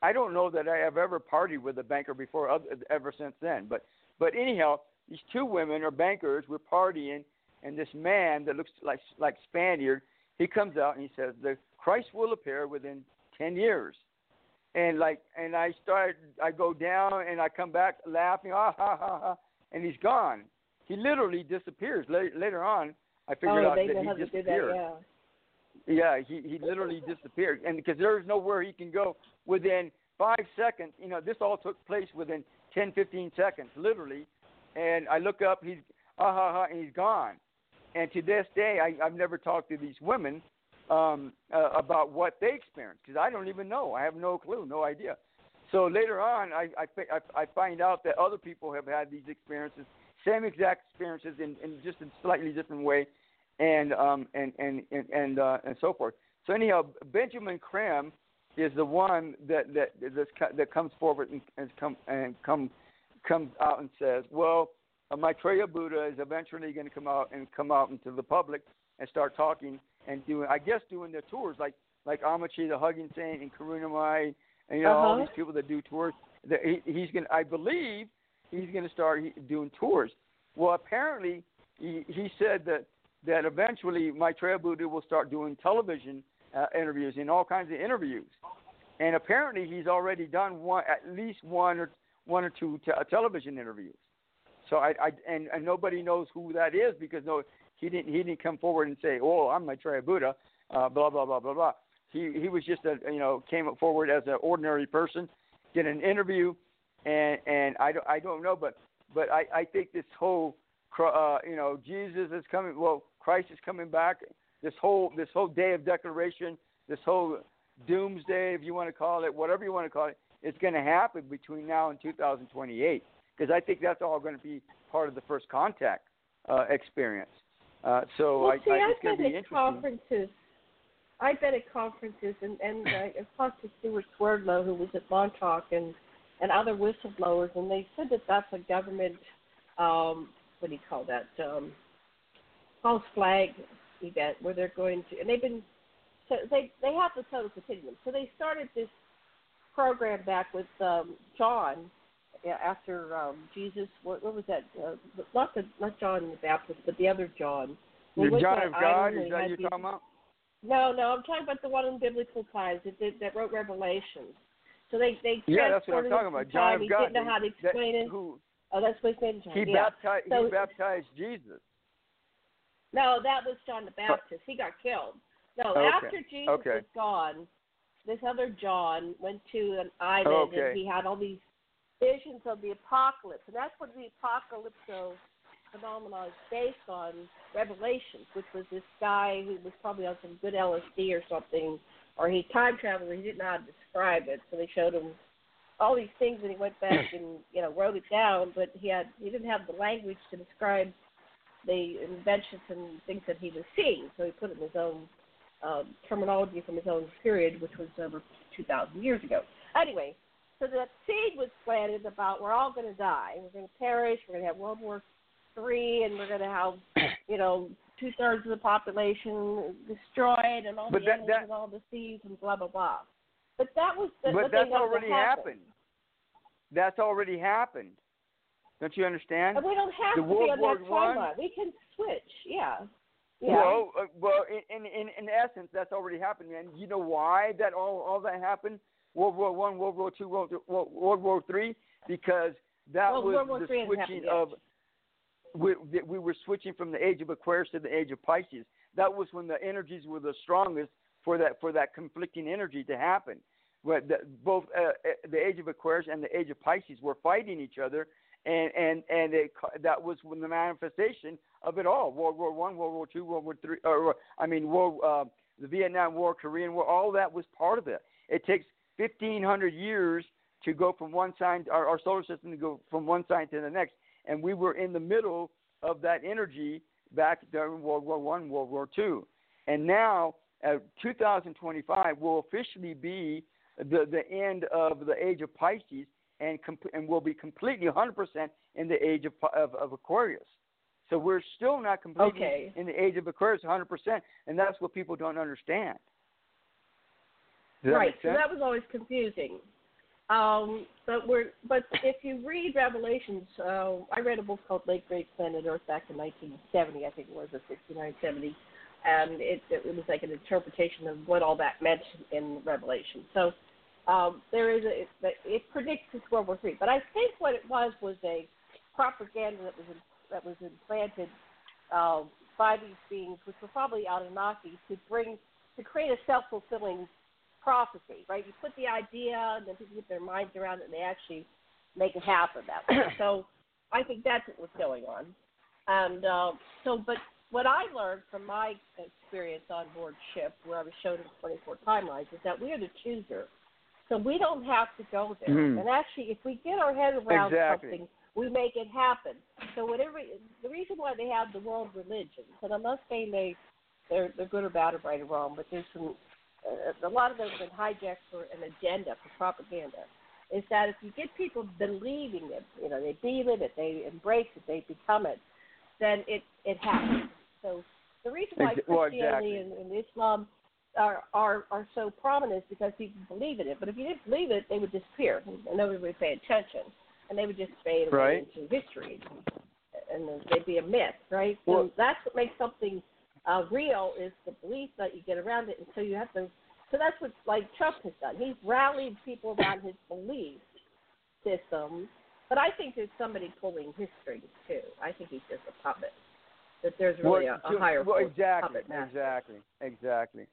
I don't know that I have ever partied with a banker before, ever since then. But but anyhow, these two women are bankers. We're partying, and this man that looks like like Spaniard, he comes out and he says, "The Christ will appear within ten years." And like, and I start, I go down and I come back laughing, ah ha ha ha, and he's gone. He literally disappears. Later, later on, I figured oh, out that he disappeared. that, yeah. Yeah, he he literally disappeared, and because there's nowhere he can go within five seconds. You know, this all took place within ten, fifteen seconds, literally and I look up, he's ah ha ha, and he's gone. And to this day, I, I've never talked to these women um, uh, about what they experienced because I don't even know. I have no clue, no idea. So later on, I, I, I find out that other people have had these experiences, same exact experiences in, in just a slightly different way, and um, and and and and, uh, and so forth. So anyhow, Benjamin Creme is the one that that that, that comes forward and, and come and come comes out and says, well, uh, Maitreya Buddha is eventually going to come out and come out into the public and start talking and doing, I guess, doing the tours like like Ammachi the Hugging Saint and Karuna Mai and you know uh-huh. all these people that do tours. That he, he's going, I believe, he's going to start doing tours. Well, apparently, he he said that that eventually Maitreya Buddha will start doing television uh, interviews and all kinds of interviews. And apparently, he's already done one, at least one or one or two te- television interviews. So I, I and, and nobody knows who that is because no, he didn't he didn't come forward and say, "Oh, I'm Maitreya Buddha," uh, blah blah blah blah blah. He he was just a you know came forward as an ordinary person, did an interview, and and I don't I don't know, but but I I think this whole uh, you know Jesus is coming. Well, Christ is coming back. This whole this whole day of declaration, this whole doomsday, if you want to call it, whatever you want to call it, it's going to happen between now and 2028 because I think that's all going to be part of the first contact uh, experience. Uh, so well, I, see, I, I've it's going to been be at interesting. conferences. I've been at conferences and and uh, I've talked to Stewart Swerdlow, who was at Montauk, and and other whistleblowers, and they said that that's a government. Um, what do you call that? Um, false flag event where they're going to, and they've been. So they they have the total continuum. So they started this program back with um, John after um, Jesus. What, what was that? Uh, not the not John the Baptist, but the other John. The John of God is that you're talking about? No, no, I'm talking about the one in biblical times that that, that wrote Revelations. So they they yeah, that's what I'm talking about. John of God. He didn't know how to explain that, it. Who, oh, that's what his name. John. He yeah. baptized. So, he baptized Jesus. No, that was John the Baptist. He got killed. No, okay. after Jesus okay. was gone, this other John went to an island okay. and he had all these visions of the apocalypse, and that's what the apocalypso phenomenon is based on Revelations, which was this guy who was probably on some good LSD or something, or he time traveled. He didn't know how to describe it, so they showed him all these things, and he went back *coughs* and you know wrote it down, but he had he didn't have the language to describe the inventions and things that he was seeing, so he put it in his own um, terminology from his own period, which was over 2,000 years ago. Anyway, so that seed was planted about we're all going to die, we're going to perish, we're going to have World War Three, and we're going to have, *coughs* you know, two thirds of the population destroyed, and all but the that, animals that, and all the seeds, and blah blah blah. But that was the, but that's already happened. That's already happened. Don't you understand? And we don't have the to World be on War that timeline. We can switch. Yeah. Yeah. Well, uh, well, in, in in essence, that's already happened, and you know why that all all that happened? World War One, World War Two, World World War Three, because that well, was the switching of. we, we were switching from the age of Aquarius to the age of Pisces. That was when the energies were the strongest for that for that conflicting energy to happen. Where the, both uh, uh the age of Aquarius and the age of Pisces were fighting each other, and and and it, that was when the manifestation of it all: World War One, World War Two, World War Three, or I mean, World, uh, the Vietnam War, Korean War. All that was part of it. It takes 1,500 years to go from one sign, our, our solar system to go from one sign to the next, and we were in the middle of that energy back during World War One, World War Two, and now uh, 2025 will officially be the the end of the age of Pisces and comp- and will be completely 100% in the age of, of, of Aquarius. So we're still not completely okay. in the age of Aquarius 100%, and that's what people don't understand. Right. So that was always confusing. Um, but we're but if you read Revelations, uh, I read a book called Late Great Planet Earth back in 1970, I think it was, or 69, 70, and it, it was like an interpretation of what all that meant in Revelation. So um, there is a it, it predicts this World War Three, but I think what it was was a propaganda that was in, that was implanted uh, by these beings, which were probably Anunnaki, to bring to create a self fulfilling prophecy, right? You put the idea, and then people get their minds around it, and they actually make it happen that way. *clears throat* so I think that's what was going on. And uh, so, but what I learned from my experience on board ship, where I was shown in 24 timelines, is that we are the chooser. So we don't have to go there. Mm. And actually, if we get our head around exactly. something, we make it happen. So whatever the reason why they have the world religions, and I'm not saying they they're they're good or bad or right or wrong, but there's some uh, a lot of them have been hijacked for an agenda for propaganda. Is that if you get people believing it, you know, they believe it, they embrace it, they become it, then it it happens. So the reason why well, Christianity exactly. and, and Islam are, are are so prominent is because people believe in it. But if you didn't believe it, they would disappear, and nobody would pay attention, and they would just fade away right. into history, and they'd be a myth, right? Well, so that's what makes something uh, real is the belief that you get around it, and so you have to. So that's what like Trump has done. He's rallied people around his belief system, but I think there's somebody pulling his strings too. I think he's just a puppet. That there's really well, a, a higher well, exactly, puppet master. exactly, exactly.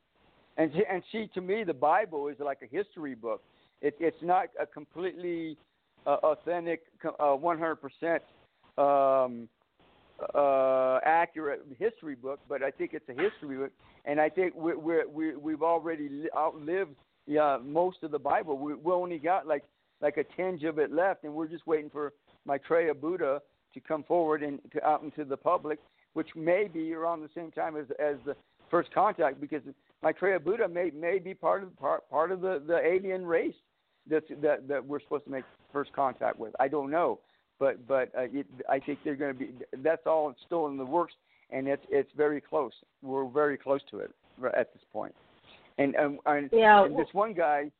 And see, and see, to me, the Bible is like a history book. It, it's not a completely uh, authentic, uh, 100% um, uh, accurate history book, but I think it's a history book, and I think we're, we're, we we've already li- outlived yeah most of the Bible. We we only got like like a tinge of it left, and we're just waiting for Maitreya Buddha to come forward and to, out into the public, which may be around the same time as as the first contact, because Maitreya Buddha may may be part of part part of the the alien race that's that that we're supposed to make first contact with. I don't know, but but uh, it, I think they're going to be. That's all still in the works, and it's it's very close. We're very close to it at this point. And and, and, Yeah, and this one guy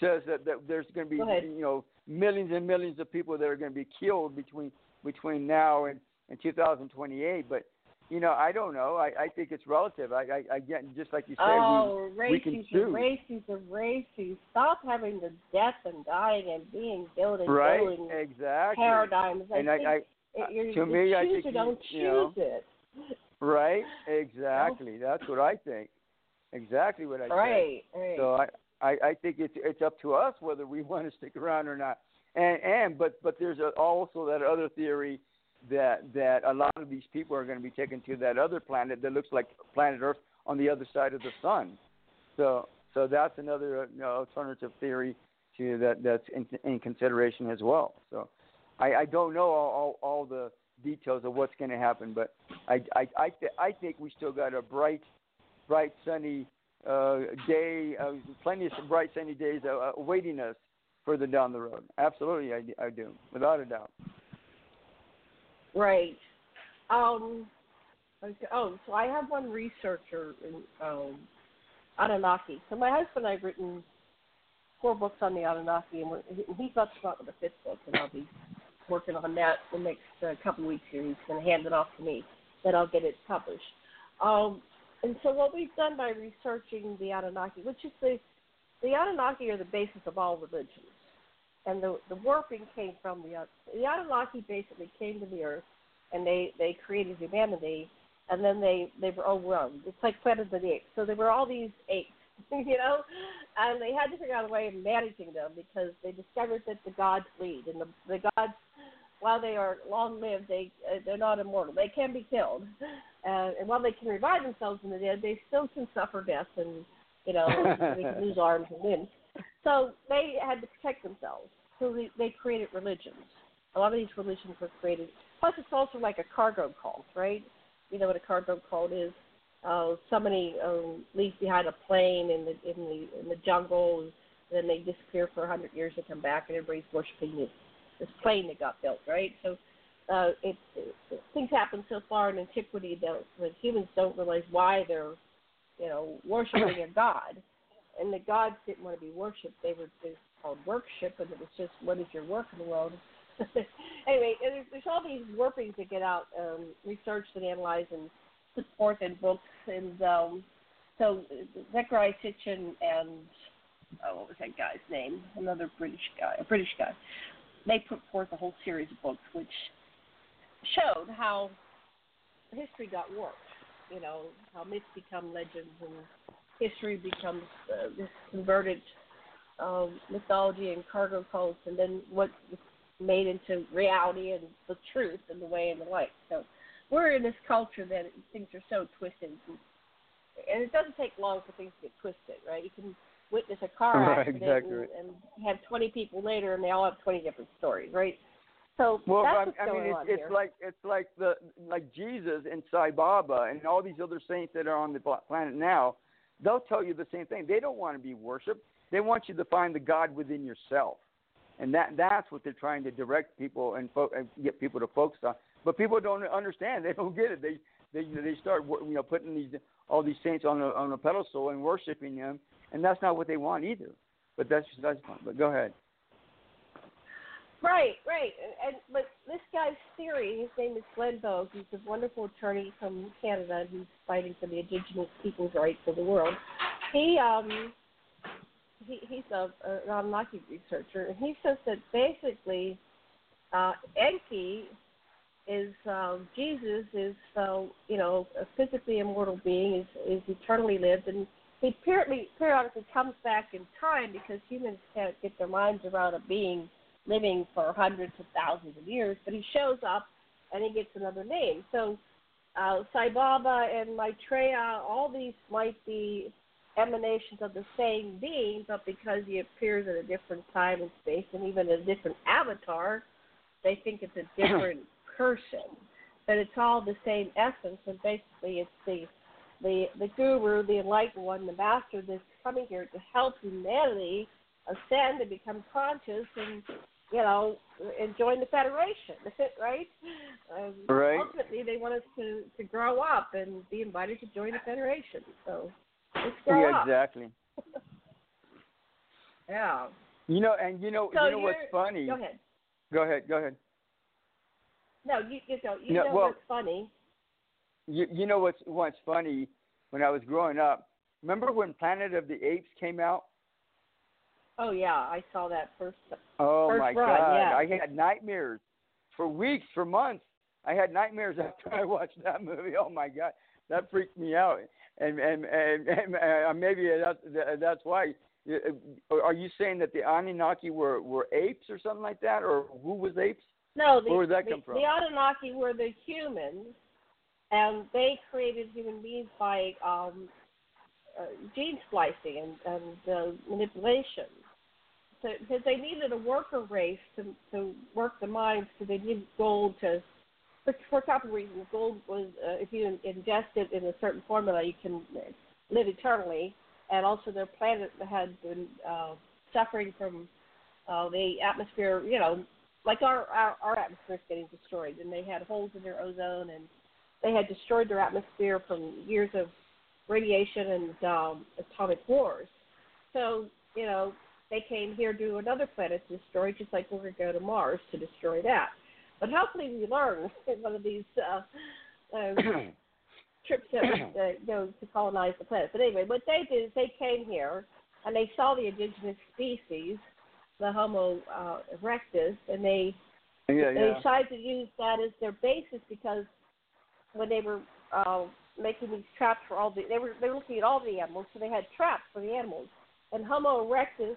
says that, that there's going to be Go you know millions and millions of people that are going to be killed between between now and and 2028. But you know, I don't know. I, I think it's relative. I, I, I get just like you said. Oh, we, we can races choose. and races and races. Stop having the death and dying and being killed and right? killing Exactly. paradigms. I and think I, I, it, to me, I think you- don't you choose know, it. right? *laughs* Exactly. That's what I think. Exactly what I think. Right, right. So I, I, I think it's it's up to us whether we *laughs* want to stick around or not. And and but but there's a, also that other theory that that a lot of these people are going to be taken to that other planet that looks like planet Earth on the other side of the sun. So so that's another uh, you know, alternative theory to that that's in, in consideration as well. So I, I don't know all, all all the details of what's going to happen, but I I I, th- I think we still got a bright bright sunny uh, day, uh, plenty of bright sunny days uh, awaiting us further down the road. Absolutely, I, I do, without a doubt. Right. Um. Oh, so I have one researcher in um, Anunnaki. So my husband and I've written four books on the Anunnaki, and we're, he's about to out with a fifth book, and I'll be working on that the next uh, couple of weeks here. He's going to hand it off to me, then I'll get it published. Um, and so what we've done by researching the Anunnaki, which is the the Anunnaki are the basis of all religions, and the the warping came from the the Anunnaki basically came to the earth and they they created humanity, and then they they were overwhelmed. It's like Planet of the Apes. So there were all these apes, *laughs* you know, and they had to figure out a way of managing them because they discovered that the gods lead, and the the gods, while they are long lived, they uh, they're not immortal. They can be killed, uh, and while they can revive themselves in the dead, they still can suffer death and you know they can lose *laughs* arms and limbs. So they had to protect themselves. So they, they created religions. A lot of these religions were created. Plus, it's also like a cargo cult, right? You know what a cargo cult is? Uh, somebody um, leaves behind a plane in the in the in the jungle, and then they disappear for a hundred years and come back, and everybody's worshiping this this plane that got built, right? So uh, it, it, things happen so far in antiquity that, that humans don't realize why they're, you know, worshiping a god, and the gods didn't want to be worshipped; they were just called worship, and it was just what is your work in the world. *laughs* anyway, there's, there's all these warpings that get out, um, researched and analyzed and put forth in books, and um, so Zecharia Sitchin and oh, what was that guy's name? Another British guy, a British guy. They put forth a whole series of books which showed how history got warped. You know how myths become legends and history becomes uh, this converted um, mythology and cargo cults, and then what's made into reality and the truth and the way and the light. So we're in this culture that things are so twisted, and it doesn't take long for things to get twisted, right? You can witness a car *laughs* right, accident exactly. and, and have 20 people later, and they all have 20 different stories, right? So Well, that's I, I mean, it's, it's like it's like the like Jesus and Sai Baba and all these other saints that are on the planet now. They'll tell you the same thing. They don't want to be worshipped. They want you to find the God within yourself, and that that's what they're trying to direct people and, fo- and get people to focus on. But people don't understand. They don't get it. They they they start you know putting these all these saints on a on a pedestal and worshiping them, and that's not what they want either. But that's that's fine. But go ahead. Right, right. And, and but this guy's theory, his name is Glenn Vogue. He's a wonderful attorney from Canada who's fighting for the indigenous people's rights of the world. He um he he's a, a an Anunnaki researcher, and he says that basically uh Enki is um Jesus is uh, you know a physically immortal being is is eternally lived and he periodically periodically comes back in time because humans can't get their minds around a being living for hundreds of thousands of years, but he shows up and he gets another name. So uh, Sai Baba and Maitreya, all these might be emanations of the same being, but because he appears at a different time and space and even a different avatar, they think it's a *clears throat* different person. But it's all the same essence, and basically it's the the the guru, the enlightened one, the master that's coming here to help humanity ascend and become conscious and you know, and join the federation, *laughs* right? Um, Right. Ultimately, they want us to to grow up and be invited to join the federation. So let's grow yeah, up. exactly. *laughs* Yeah. You know, and you know, So you know what's funny? Go ahead. Go ahead. Go ahead. No, you you go. You No, know well- what's funny? You you know what's what's funny? When I was growing up, remember when Planet of the Apes came out? Oh yeah, I saw that first. Oh First my run, God! yeah. I had nightmares for weeks, for months. I had nightmares *laughs* after I watched that movie. Oh my God, that freaked me out. And and and, and uh, maybe that's that's why. Uh, Are you saying that the Anunnaki were were apes or something like that, or who was apes? No, the, Where would that the, come from? the Anunnaki were the humans, and they created human beings by um, uh, gene splicing and, and uh, manipulation. So, because they needed a worker race to to work the mines, because they needed gold to. For, for a couple of reasons, gold was uh, if you ingest it in a certain formula, you can live eternally, and also their planet had been uh, suffering from uh, the atmosphere, you know, like our, our our atmosphere is getting destroyed, and they had holes in their ozone, and they had destroyed their atmosphere from years of radiation and um, atomic wars. So you know they came here to another planet to destroy, just like we're going to go to Mars to destroy that. But hopefully we learn *laughs* in one of these uh, uh, *coughs* trips that uh, go to colonize the planet. But anyway, what they did is they came here and they saw the indigenous species, the Homo uh, erectus, and they Yeah, They yeah. decided to use that as their basis because when they were uh, making these traps for all the they were they were looking at all the animals, so they had traps for the animals. And Homo erectus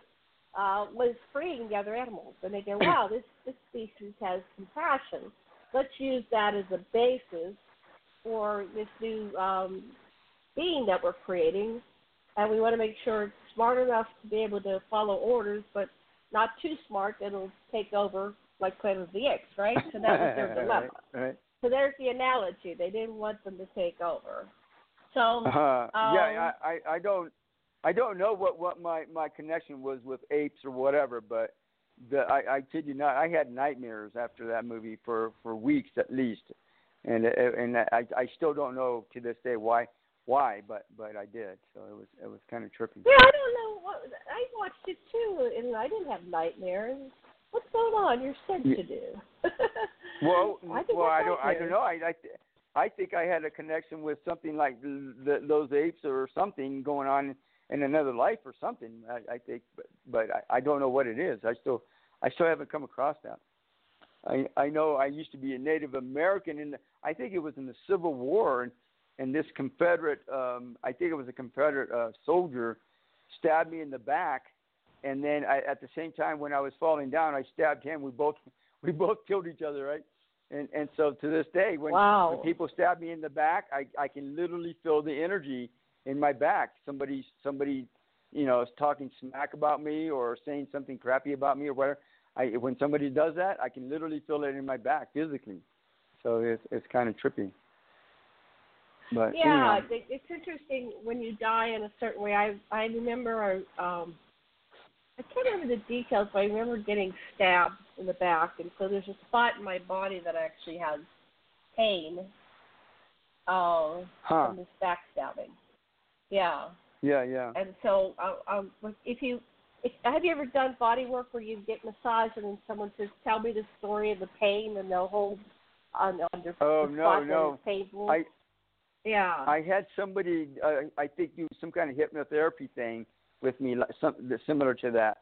uh, was freeing the other animals, and they go, *clears throat* "Wow, this this species has compassion. Let's use that as a basis for this new um, being that we're creating, and we want to make sure it's smart enough to be able to follow orders, but not too smart that it'll take over like Planet of the Apes, right? So that was their *laughs* dilemma. right, right. So there's the analogy. They didn't want them to take over. So Uh, yeah, Um, I, I, I don't, I don't know what what my my connection was with apes or whatever, but the I, I kid you not, I had nightmares after that movie for for weeks at least, and and I I still don't know to this day why why, but but I did, so it was it was kind of trippy. yeah, I don't know. What, I watched it too, and I didn't have nightmares. What's going on? You're sensitive. *laughs* Well, I well, I don't, I don't know. I, I, I think I had a connection with something like the, the, those apes or something going on in another life or something. I, I think, but, but I, I don't know what it is. I still, I still haven't come across that. I, I know I used to be a Native American and I think it was in the Civil War, and, and this Confederate, um, I think it was a Confederate uh, soldier, stabbed me in the back, and then I, at the same time when I was falling down, I stabbed him. We both *laughs* we both killed each other, right? And and so to this day, when, Wow. when people stab me in the back, I I can literally feel the energy in my back. Somebody somebody, you know, is talking smack about me or saying something crappy about me or whatever. I when somebody does that, I can literally feel it in my back physically. So it's it's kind of trippy. But yeah, anyhow. it- it's interesting when you die in a certain way. I I remember um I can't remember the details, but I remember getting stabbed in the back, and so there's a spot in my body that actually has pain. Uh, huh? from this backstabbing. Yeah, Yeah, yeah. and so uh, um, if you if, have you ever done body work where you get massage and then someone says, "Tell me the story of the pain," and they'll hold on on their Oh, the no, no. is painful. I yeah. I had somebody, uh, I think, do some kind of hypnotherapy thing with me, like some similar to that,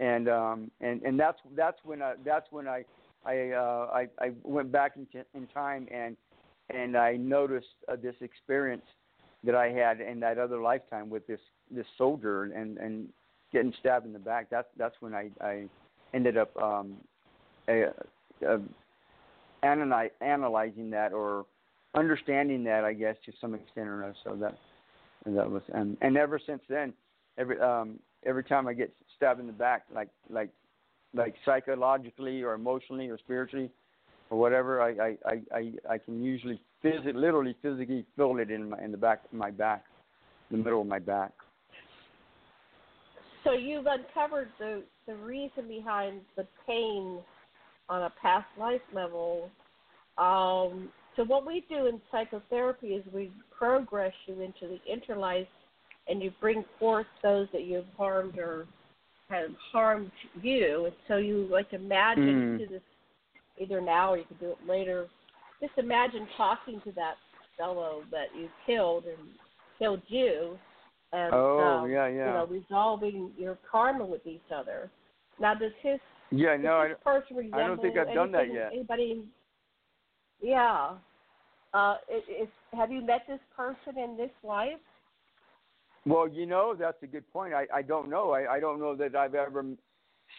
and um, and and that's that's when I that's when I I uh, I, I went back in, t- in time and and I noticed uh, this experience that I had in that other lifetime with this this soldier and and getting stabbed in the back. That's that's when I I ended up um, a, a, analyze, analyzing that or understanding that I guess to some extent or another. So that that was and and ever since then, every um every time I get stabbed in the back, like like like psychologically or emotionally or spiritually or whatever, I I I I, I can usually physically literally physically feel it in my in the back of my back, the middle of my back. So you've uncovered the the reason behind the pain on a past life level. Um, so what we do in psychotherapy is we progress you into the interlife, and you bring forth those that you've harmed or have harmed you. And so you like imagine Mm. to this either now or you can do it later. Just imagine talking to that fellow that you killed and killed you and Oh, um, yeah, yeah. you know resolving your karma with each other. Now, does his Yeah, does no, I, this person resemble I don't think I've done that yet. Anybody? Yeah. Uh, is, have you met this person in this life? Well, you know, that's a good point. I, I don't know. I, I don't know that I've ever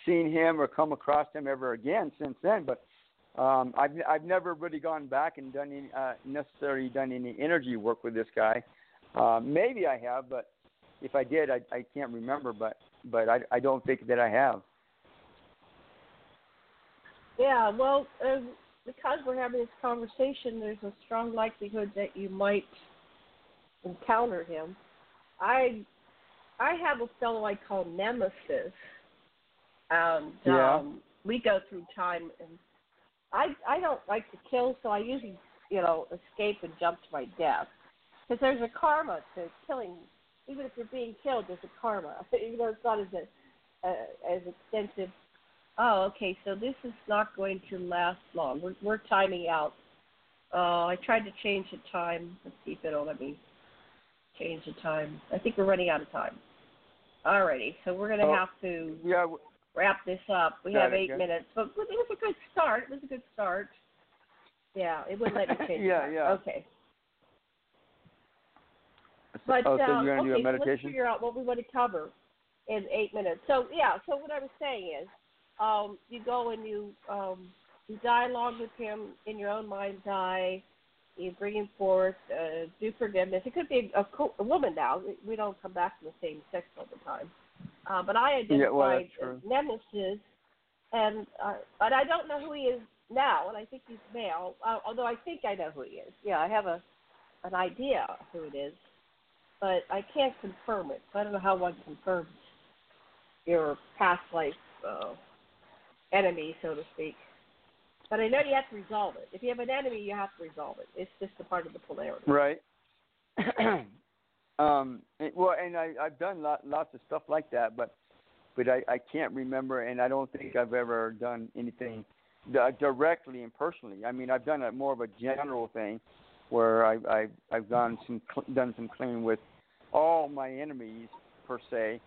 seen him or come across him ever again since then. But um, I've I've never really gone back and done any, uh, necessarily done any energy work with this guy. Uh, maybe I have, but if I did, I I can't remember. But but I I don't think that I have. Yeah. Well, uh, because we're having this conversation, there's a strong likelihood that you might encounter him. I I have a fellow I call Nemesis, and Yeah. um, we go through time, and I I don't like to kill, so I usually you know escape and jump to my death because there's a karma to killing. Even if you're being killed, there's a karma, *laughs* even though it's not as a, uh, as extensive. Oh, okay. So this is not going to last long. We're we're timing out. Uh, I tried to change the time. Let's see if it'll let me change the time. I think we're running out of time. Alrighty, so we're gonna Oh. have to. Yeah. Wrap this up. We Got have eight good. minutes, but it was a good start. It was a good start. Yeah, it wouldn't let me *laughs* change. Yeah, yeah. Okay. But oh, so uh, you're gonna okay, do a so let's meditation? figure out what we want to cover in eight minutes. So yeah, so what I was saying is, um, you go and you um, you dialogue with him in your own mind's eye. You bring him forth, uh, do forgiveness. It could be a, co- a woman now. We- We don't come back to the same sex all the time. Uh, but I identified Yeah, well, uh, nemesis, and uh, but I don't know who he is now, and I think he's male. Uh, although I think I know who he is. Yeah, I have a an idea who it is, but I can't confirm it. So I don't know how one confirms your past life uh, enemy, so to speak. But I know you have to resolve it. If you have an enemy, you have to resolve it. It's just a part of the polarity. Right. *clears throat* um. and- Well, and I I've done lot, lots of stuff like that, but but I I can't remember, and I don't think I've ever done anything di- directly and personally. I mean, I've done a more of a general thing, where I I I've gone some cl- done some cleaning with all my enemies per se,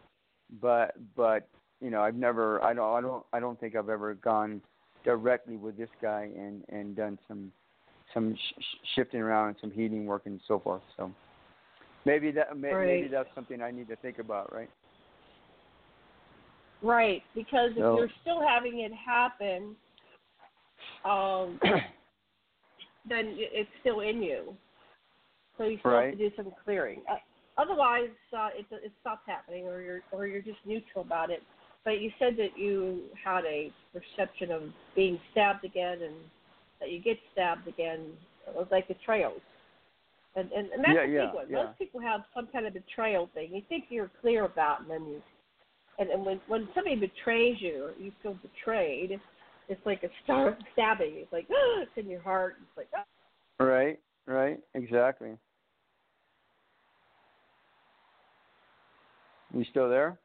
but but you know I've never I don't I don't I don't think I've ever gone directly with this guy and and done some some sh- shifting around and some heating work and so forth. So maybe that may, maybe that's something I need to think about, right? Right, because if So- you're still having it happen, um, *clears throat* then it's still in you. So you still have to do some clearing. Uh, otherwise, uh, it it stops happening, or you're or you're just neutral about it. But you said that you had a perception of being stabbed again, and that you get stabbed again. It was like betrayals, and and, and that's Yeah, a big yeah, one. yeah. Most people have some kind of betrayal thing. You think you're clear about, and then you and, and when when somebody betrays you, or you feel betrayed. It's like a star stabbing. It's like oh, *gasps* it's in your heart. It's like "Ah." Right, right, exactly. You still there?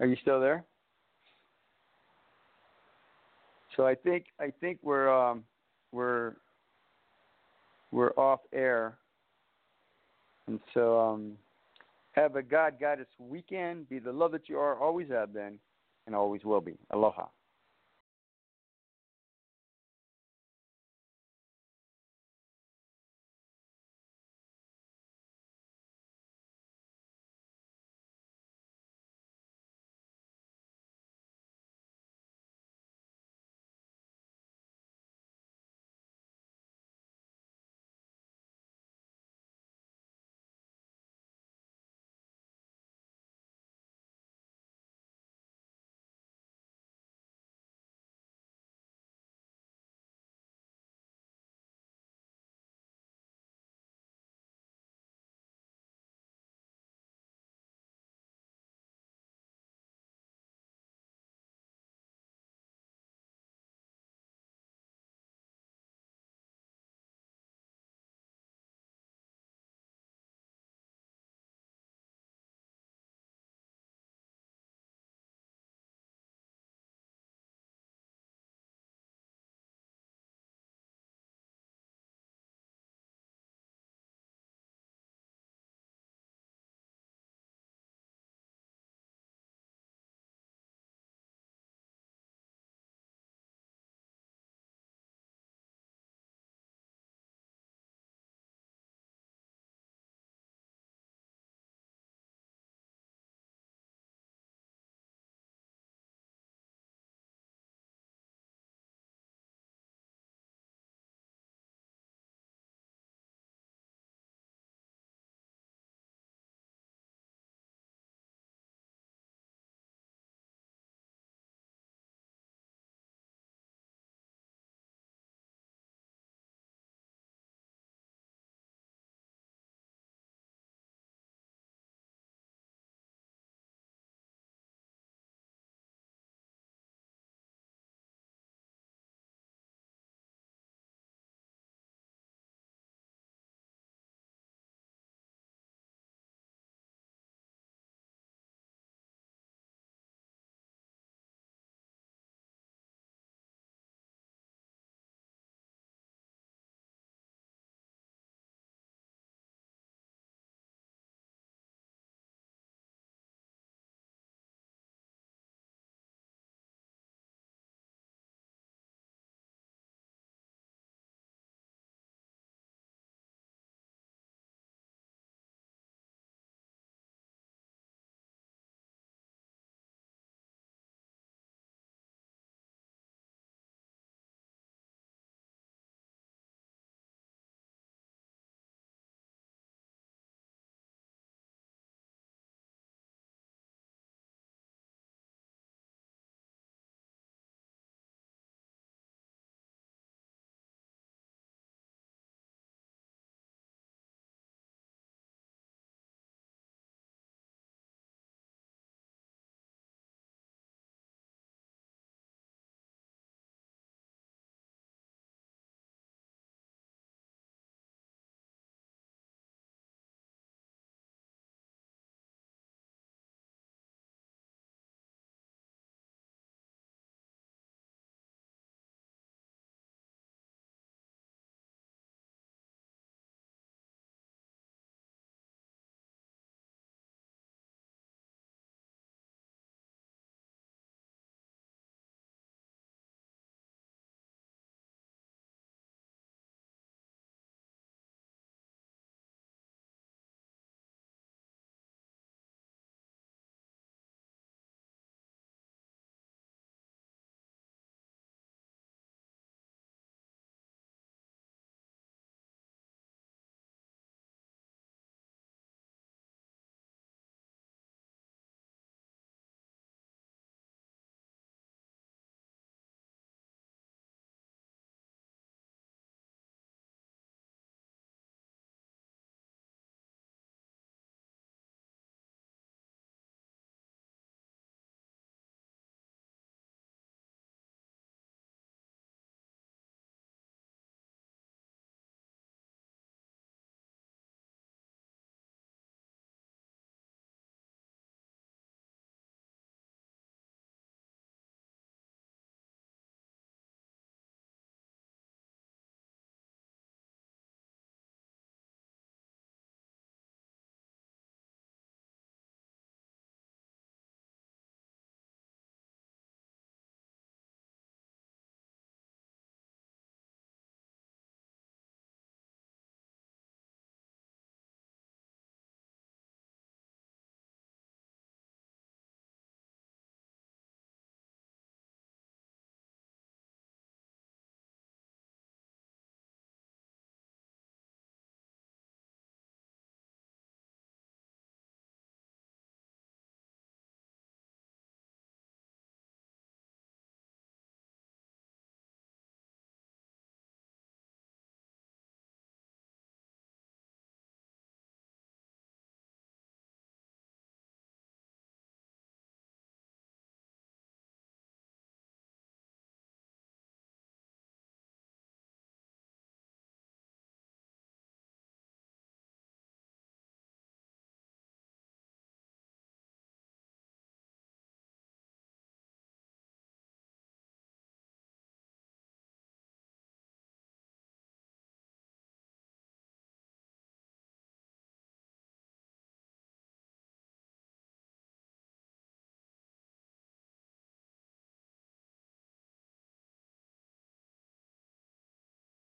Are you still there? So I think I think we're um we're we're off air. And so um have a God Goddess weekend. Be the love that you are, always have been, and always will be. Aloha.